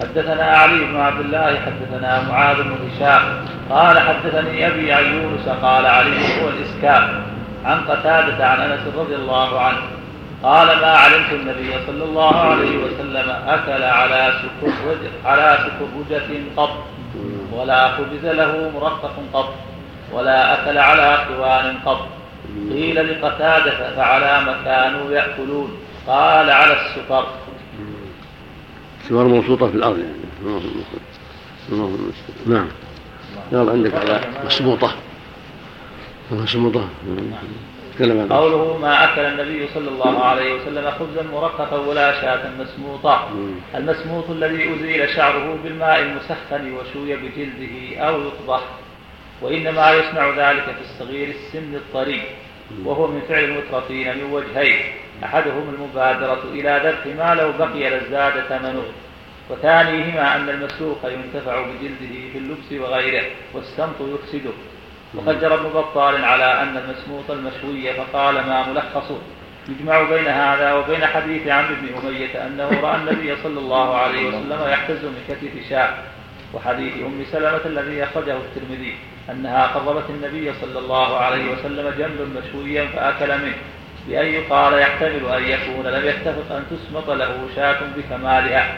حدثنا علي بن عبد الله حدثنا معاذ بن هشام. قال حدثني أبي عن يونس قال علي هو الاسكاب عن قتادة عن أنس رضي الله عنه. قال ما علمت النبي صلى الله عليه وسلم أكل على سكرج على سكرجة قط ولا خبز له مرقق قط ولا أكل على قوان قط. قيل لقتادة فعلى ما كانوا يأكلون. قال على السكر. سوار موسوطة في الأرض يعني. اللهم نعم. يلا عندك على تكلم عن قوله ما أكل النبي صلى الله عليه وسلم خبزا مرققا ولا شاة مسموطة المسموط الذي أزيل شعره بالماء المسخن وشوي بجلده أو يطبخ. وإنما يصنع ذلك في الصغير السن الطري. وهو من فعل المترفين من وجهين أحدهم المبادرة إلى ذبح ما لو بقي لازداد ثمنه وثانيهما أن المسلوق ينتفع بجلده في اللبس وغيره والسمط يفسده. وقد جرى ابن بطال على أن المسموط المشوي فقال ما ملخصه. يجمع بين هذا وبين حديث عمرو بن أمية أنه رأى النبي صلى الله عليه وسلم يحتز من كتف شاة وحديث أم سلمة الذي أخرجه الترمذي أنها قربت النبي صلى الله عليه وسلم جمل مشويا فأكل منه. بأن يقال يحتمل أن يكون لم يتفق أن تسمط له شاة بكمالها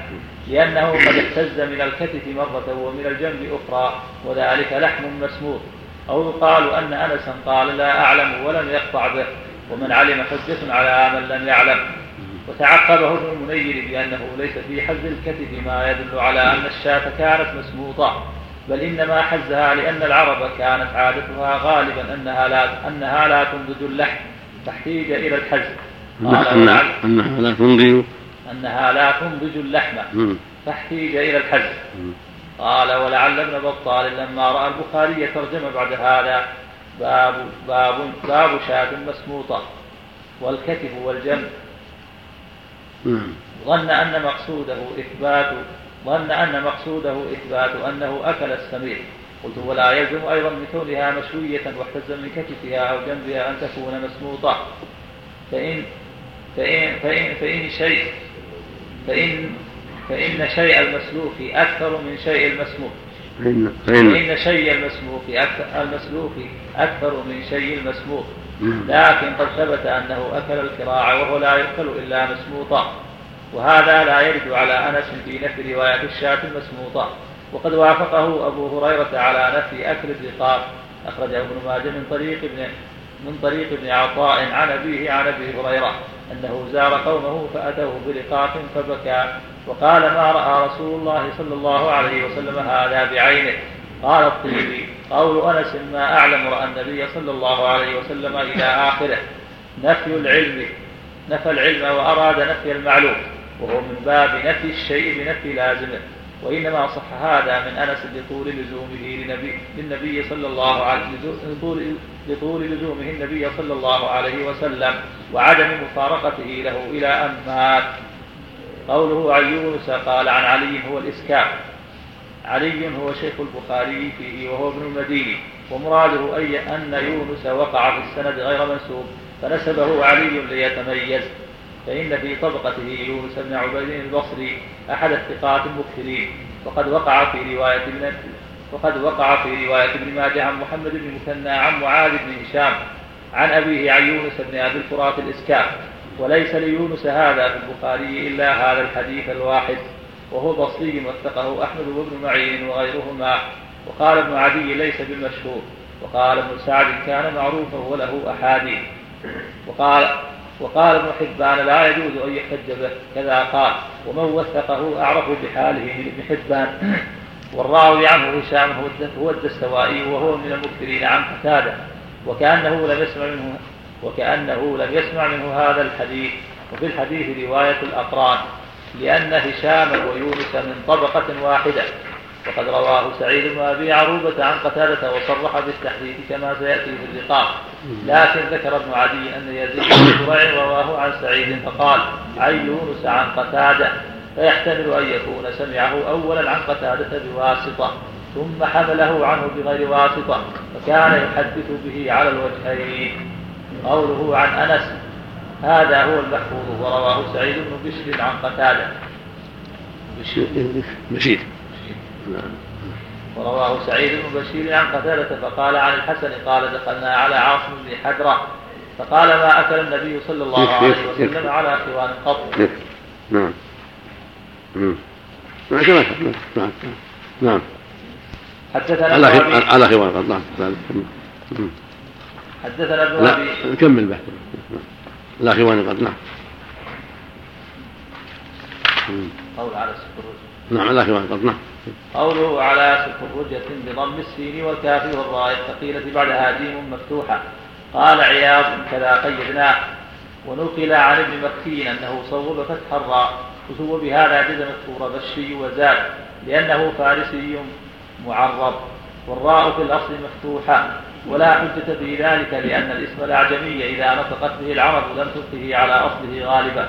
لأنه قد اهتز من الكتف مرة ومن الجنب أخرى وذلك لحم مسموط أو يقال أن أنسا قال لا أعلم ولم يقطع به ومن علم حجة على من لم يعلم. وتعقبه ابن المنير بأنه ليس في حز الكتف ما يدل على أن الشاة كانت مسموطة بل إنما حزها لأن العرب كانت عادتها غالبا أنها لا أنها لا تنضج اللحم. فاحتيج إلى الحز قال أنها لا تنضج أنها لا تنضج اللحم فاحتيج إلى الحز قال ولعل ابن بطال لما رأى البخاري ترجم بعد هذا باب باب باب شاة مسموطة والكتف والجنب. نعم. ظن أن مقصوده إثبات ظن أن مقصوده إثبات أنه أكل السميع. قلت ولا يلزم أيضا من كونها مشوية واحتز من كتفها أو جنبها أن تكون مسموطة. فإن فإن فإن فإن شيء فإن فإن شيء المسلوك أكثر من شيء المسموك. فإن فإن شيء المسموك أكثر المسلوك أكثر من شيء المسموك. نعم. لكن قد ثبت أنه أكل الكراع وهو لا يؤكل إلا مسموطا. وهذا لا يرد على أنس في نفي رواية الشاة المسموطة. وقد وافقه أبو هريرة على نفي أكل الرقاب. أخرجه ابن ماجه من طريق ابن من طريق ابن عطاء عن أبيه عن أبي هريرة أنه زار قومه فأتوه برقاق فبكى وقال ما رأى رسول الله صلى الله عليه وسلم هذا بعينه؟ قال الطيبي قول أنس ما أعلم رأى النبي صلى الله عليه وسلم إلى آخره. نفي العلم. نفى العلم وأراد نفي المعلوم وهو من باب نفي الشيء بنفي لازمه. وإنما صح هذا من أنس لطول لزومه لنبي للنبي صلى الله عليه لطول, لطول لزومه النبي صلى الله عليه وسلم وعدم مفارقته له إلى أن مات. قوله عن يونس قال عن علي هو الإسكاب علي هو شيخ البخاري فيه وهو ابن المديني ومراده أي أن يونس وقع في السند غير منسوب. فنسبه علي ليتميز. فإن في طبقته يونس بن عبيد البصري أحد الثقات المكثرين. وقد وقع في رواية ابن وقد وقع في رواية ابن ماجه عن محمد بن مثنى عن معاذ بن هشام عن أبيه عن يونس بن أبي الفرات الإسكاف وليس ليونس هذا في البخاري إلا هذا الحديث الواحد. وهو بصري وثقه أحمد وابن معين وغيرهما. وقال ابن عدي ليس بالمشهور. وقال ابن سعد كان معروفا وله أحاديث. وقال وقال ابن حبان لا يجوز أن يحتج به كذا قال. ومن وثقه أعرف بحاله من ابن حبان. والراوي عنه هشام هو الدستوائي وهو من المكثرين عن قتادة. وكأنه لم يسمع منه وكأنه لم يسمع منه هذا الحديث. وفي الحديث رواية الأقران لأن هشام ويونس من طبقة واحدة. وقد رواه سعيد بن أبي عروبة عن قتادة وصرح بالتحديث كما سيأتي في اللقاء. لكن ذكر ابن عدي أن يزيد بن زريع رواه عن سعيد فقال عن يونس عن قتادة؟ فيحتمل أن يكون سمعه أولا عن قتادة بواسطة ثم حمله عنه بغير واسطة فكان يحدث به على الوجهين. قوله عن أنس هذا هو المحفوظ. ورواه سعيد بن بشر عن قتادة. بشير. نعم. ورواه سعيد بن بشير عن قتادة فقال عن الحسن قال دخلنا على عاصم بن حدرة فقال ما أكل النبي صلى الله عليه وسلم على خوان قط. نعم. نعم نعم نعم نعم. حدثنا على على خوان قط نعم. حدثنا ابن لا نكمل بحث. لا خوان قط نعم. قول على السفر نعم على خوان قط نعم. قوله على سفرجة بضم السين والكاف والراء الثقيلة بعدها جيم مفتوحة. قال عياض كذا قيدناه. ونقل عن ابن مكين أنه صوب فتح الراء. وصوب بهذا جزم الطور بشي وزاد لأنه فارسي معرب. والراء في الأصل مفتوحة. ولا حجة في ذلك لأن الاسم الأعجمي إذا نطقت به العرب لم تلقه على أصله غالبا.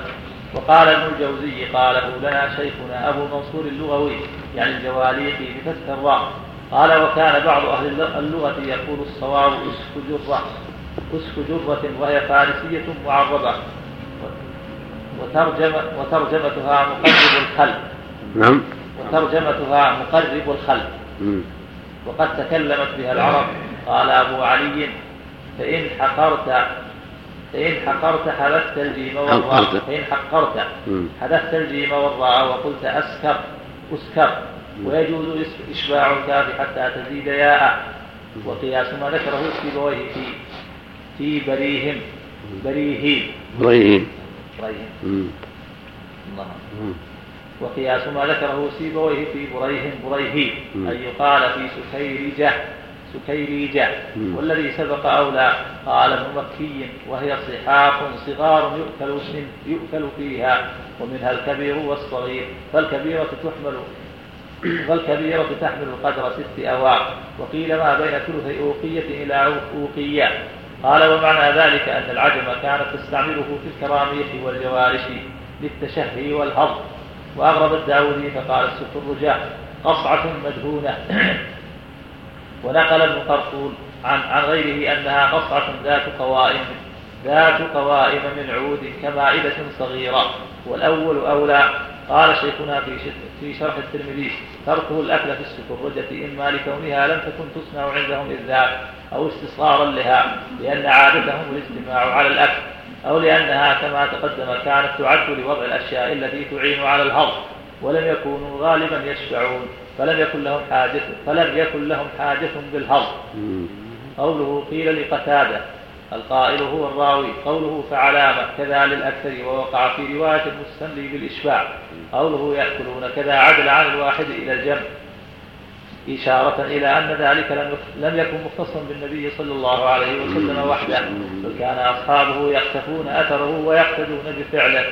وقال ابن الجوزي قاله لنا شيخنا أبو منصور اللغوي يعني الجواليقي بفتح الراء. قال وكان بعض أهل اللغة يقول الصواب أسك جرة أسك جرة وهي فارسية معربة. وترجم وترجمتها مقرب الخل نعم. وترجمتها مقرب الخل وقد تكلمت بها العرب. قال أبو علي فإن حقرت فإن حقرت حذفت الجيم والراء فإن حقرت حذفت الجيم والراء وقلت أسكر أسكر. ويجوز إشباع الكاف حتى تزيد ياء وقياس ما ذكره سيبويه في في بريهم. بريهين. بريهين. بريهين. وقياس ما ذكره سيبويه في بريهم بريهين. أن يقال في سكيرجة سكيريجة والذي سبق أولى قال ابن مكي وهي صحاف صغار يؤكل يؤكل فيها. ومنها الكبير والصغير. فالكبيرة تحمل والكبيرة تحمل قدر ست أواق وقيل ما بين ثلثي أوقية إلى أوقية. قال ومعنى ذلك أن العجم كانت تستعمله في الكراميح والجوارش للتشهي والهضم. وأغرب الداودي فقال السفرجة قصعة مدهونة. ونقل ابن قرطول عن عن غيره أنها قصعة ذات قوائم ذات قوائم من عود كمائدة صغيرة. والأول أولى. قال شيخنا في في شرح الترمذي تركه الأكل في السفرجة إما لكونها لم تكن تصنع عندهم إذ أو استصغارا لها لأن عادتهم الاجتماع على الأكل أو لأنها كما تقدم كانت تعد لوضع الأشياء التي تعين على الهضم ولم يكونوا غالبا يشبعون. فلم يكن لهم حاجة فلم يكن لهم حاجة بالهضم. قوله قيل لقتادة القائل هو الراوي قوله فعلامة كذا للأكثر ووقع في رواية المستملي بالإشباع. قوله يأكلون كذا عدل عن الواحد إلى الجمع. إشارة إلى أن ذلك لم لم يكن مختصا بالنبي صلى الله عليه وسلم وحده بل كان أصحابه يختفون أثره ويقتدون بفعله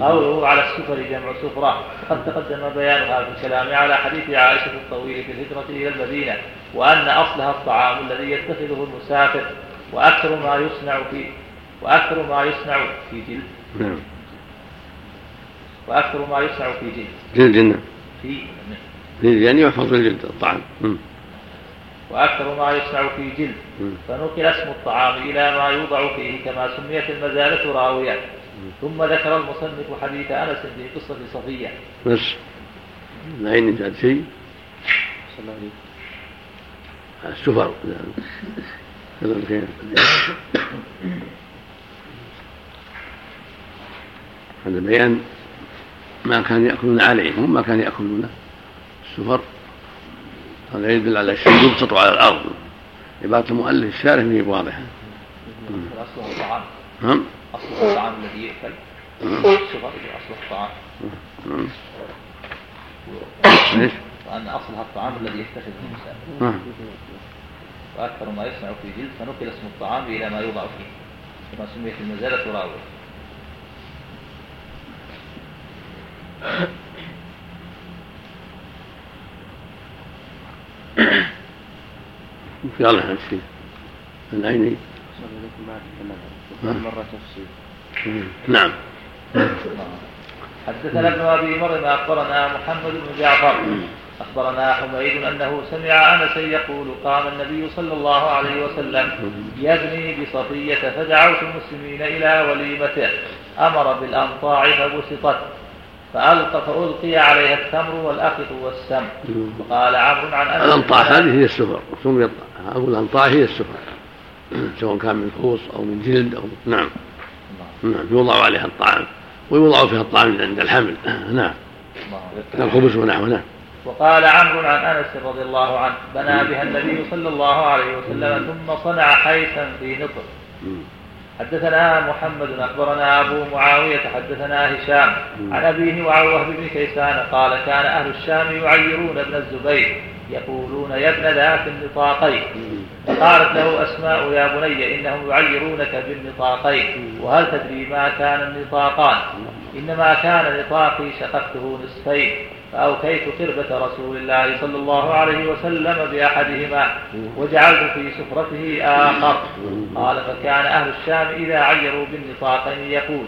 قوله على السفر جمع سفرة. وقد تقدم بيانها في الكلام على حديث عائشة الطويل في الهجرة إلى المدينة وأن أصلها الطعام الذي يتخذه المسافر وأكثر ما يصنع في وأكثر ما يصنع في جلد. نعم. وأكثر ما يصنع في جلد. جلد في جلد يعني يحفظ الجلد الطعام. وأكثر ما يصنع في جلد. فنقل اسم الطعام إلى ما يوضع فيه كما سميت المزالة راوية. ثم ذكر المصنف حديث أنس في قصة صفية. بس. العين زاد شيء السفر. هذا بيان ما كانوا يأكلون عليه هم ما كانوا يأكلونه. السفر هذا يدل على الشيء يبسط على الأرض. عبارة المؤلف الشارح هي واضحة أصله الطعام نعم. أصله الطعام الذي يؤكل السفر أصله الطعام نعم. ليش؟ وأن أصلها الطعام الذي يتخذه الإنسان. نعم. وأكثر ما يصنع في جلد فنقل اسم الطعام إلى ما يوضع فيه كما سميت المزالة راوية في الله الشيء العيني مرة نعم. حدثنا ابن أبي مريم أخبرنا محمد بن جعفر. أخبرنا حميد أنه سمع انسا يقول قام النبي صلى الله عليه وسلم يبني بصفية فدعوت المسلمين إلى وليمته. أمر بالانطاع فبسطت. فألقى فألقي عليها التمر والأخذ والسم وقال عمرو عن أنس الأنطاع هذه هي السفر. سميت أقول الأنطاع هي السفر. سواء كان من خوص أو من جلد أو نعم. نعم. يوضع عليها الطعام. ويوضع فيها الطعام عند الحمل. نعم. الخبز ونحوه. نعم. وقال عمرو عن أنس رضي الله عنه بنى بها النبي صلى الله عليه وسلم ثم صنع حيثا في نطر حدثنا محمد أخبرنا أبو معاوية حدثنا هشام. عن أبيه وعن وهب بن كيسان قال كان أهل الشام يعيرون ابن الزبير يقولون يا ابن ذات النطاقين. فقالت له أسماء يا بني إنهم يعيرونك بالنطاقين وهل تدري ما كان النطاقان؟ إنما كان نطاقي شققته نصفين. فأوكيت قربة رسول الله صلى الله عليه وسلم بأحدهما وجعلت في سفرته آخر. قال فكان أهل الشام إذا عيروا بالنطاقين يقول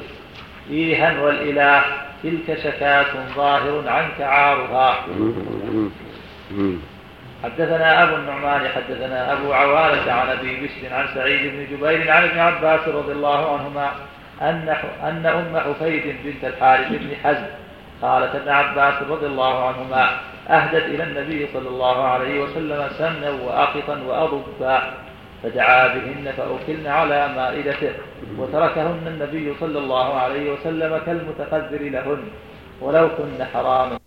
إيها والإله تلك شكاة ظاهر عنك عارها. حدثنا أبو النعمان حدثنا أبو عوالة عن أبي بشر عن سعيد بن جبير عن ابن عباس رضي الله عنهما أن أن أم حفيد بنت الحارث بن حزم قالت ابن عباس رضي الله عنهما أهدت إلى النبي صلى الله عليه وسلم سمنا وأقطا وأضبا فدعا بهن فأكلن على مائدته وتركهن النبي صلى الله عليه وسلم كالمتقدر لهن ولو كن حراما.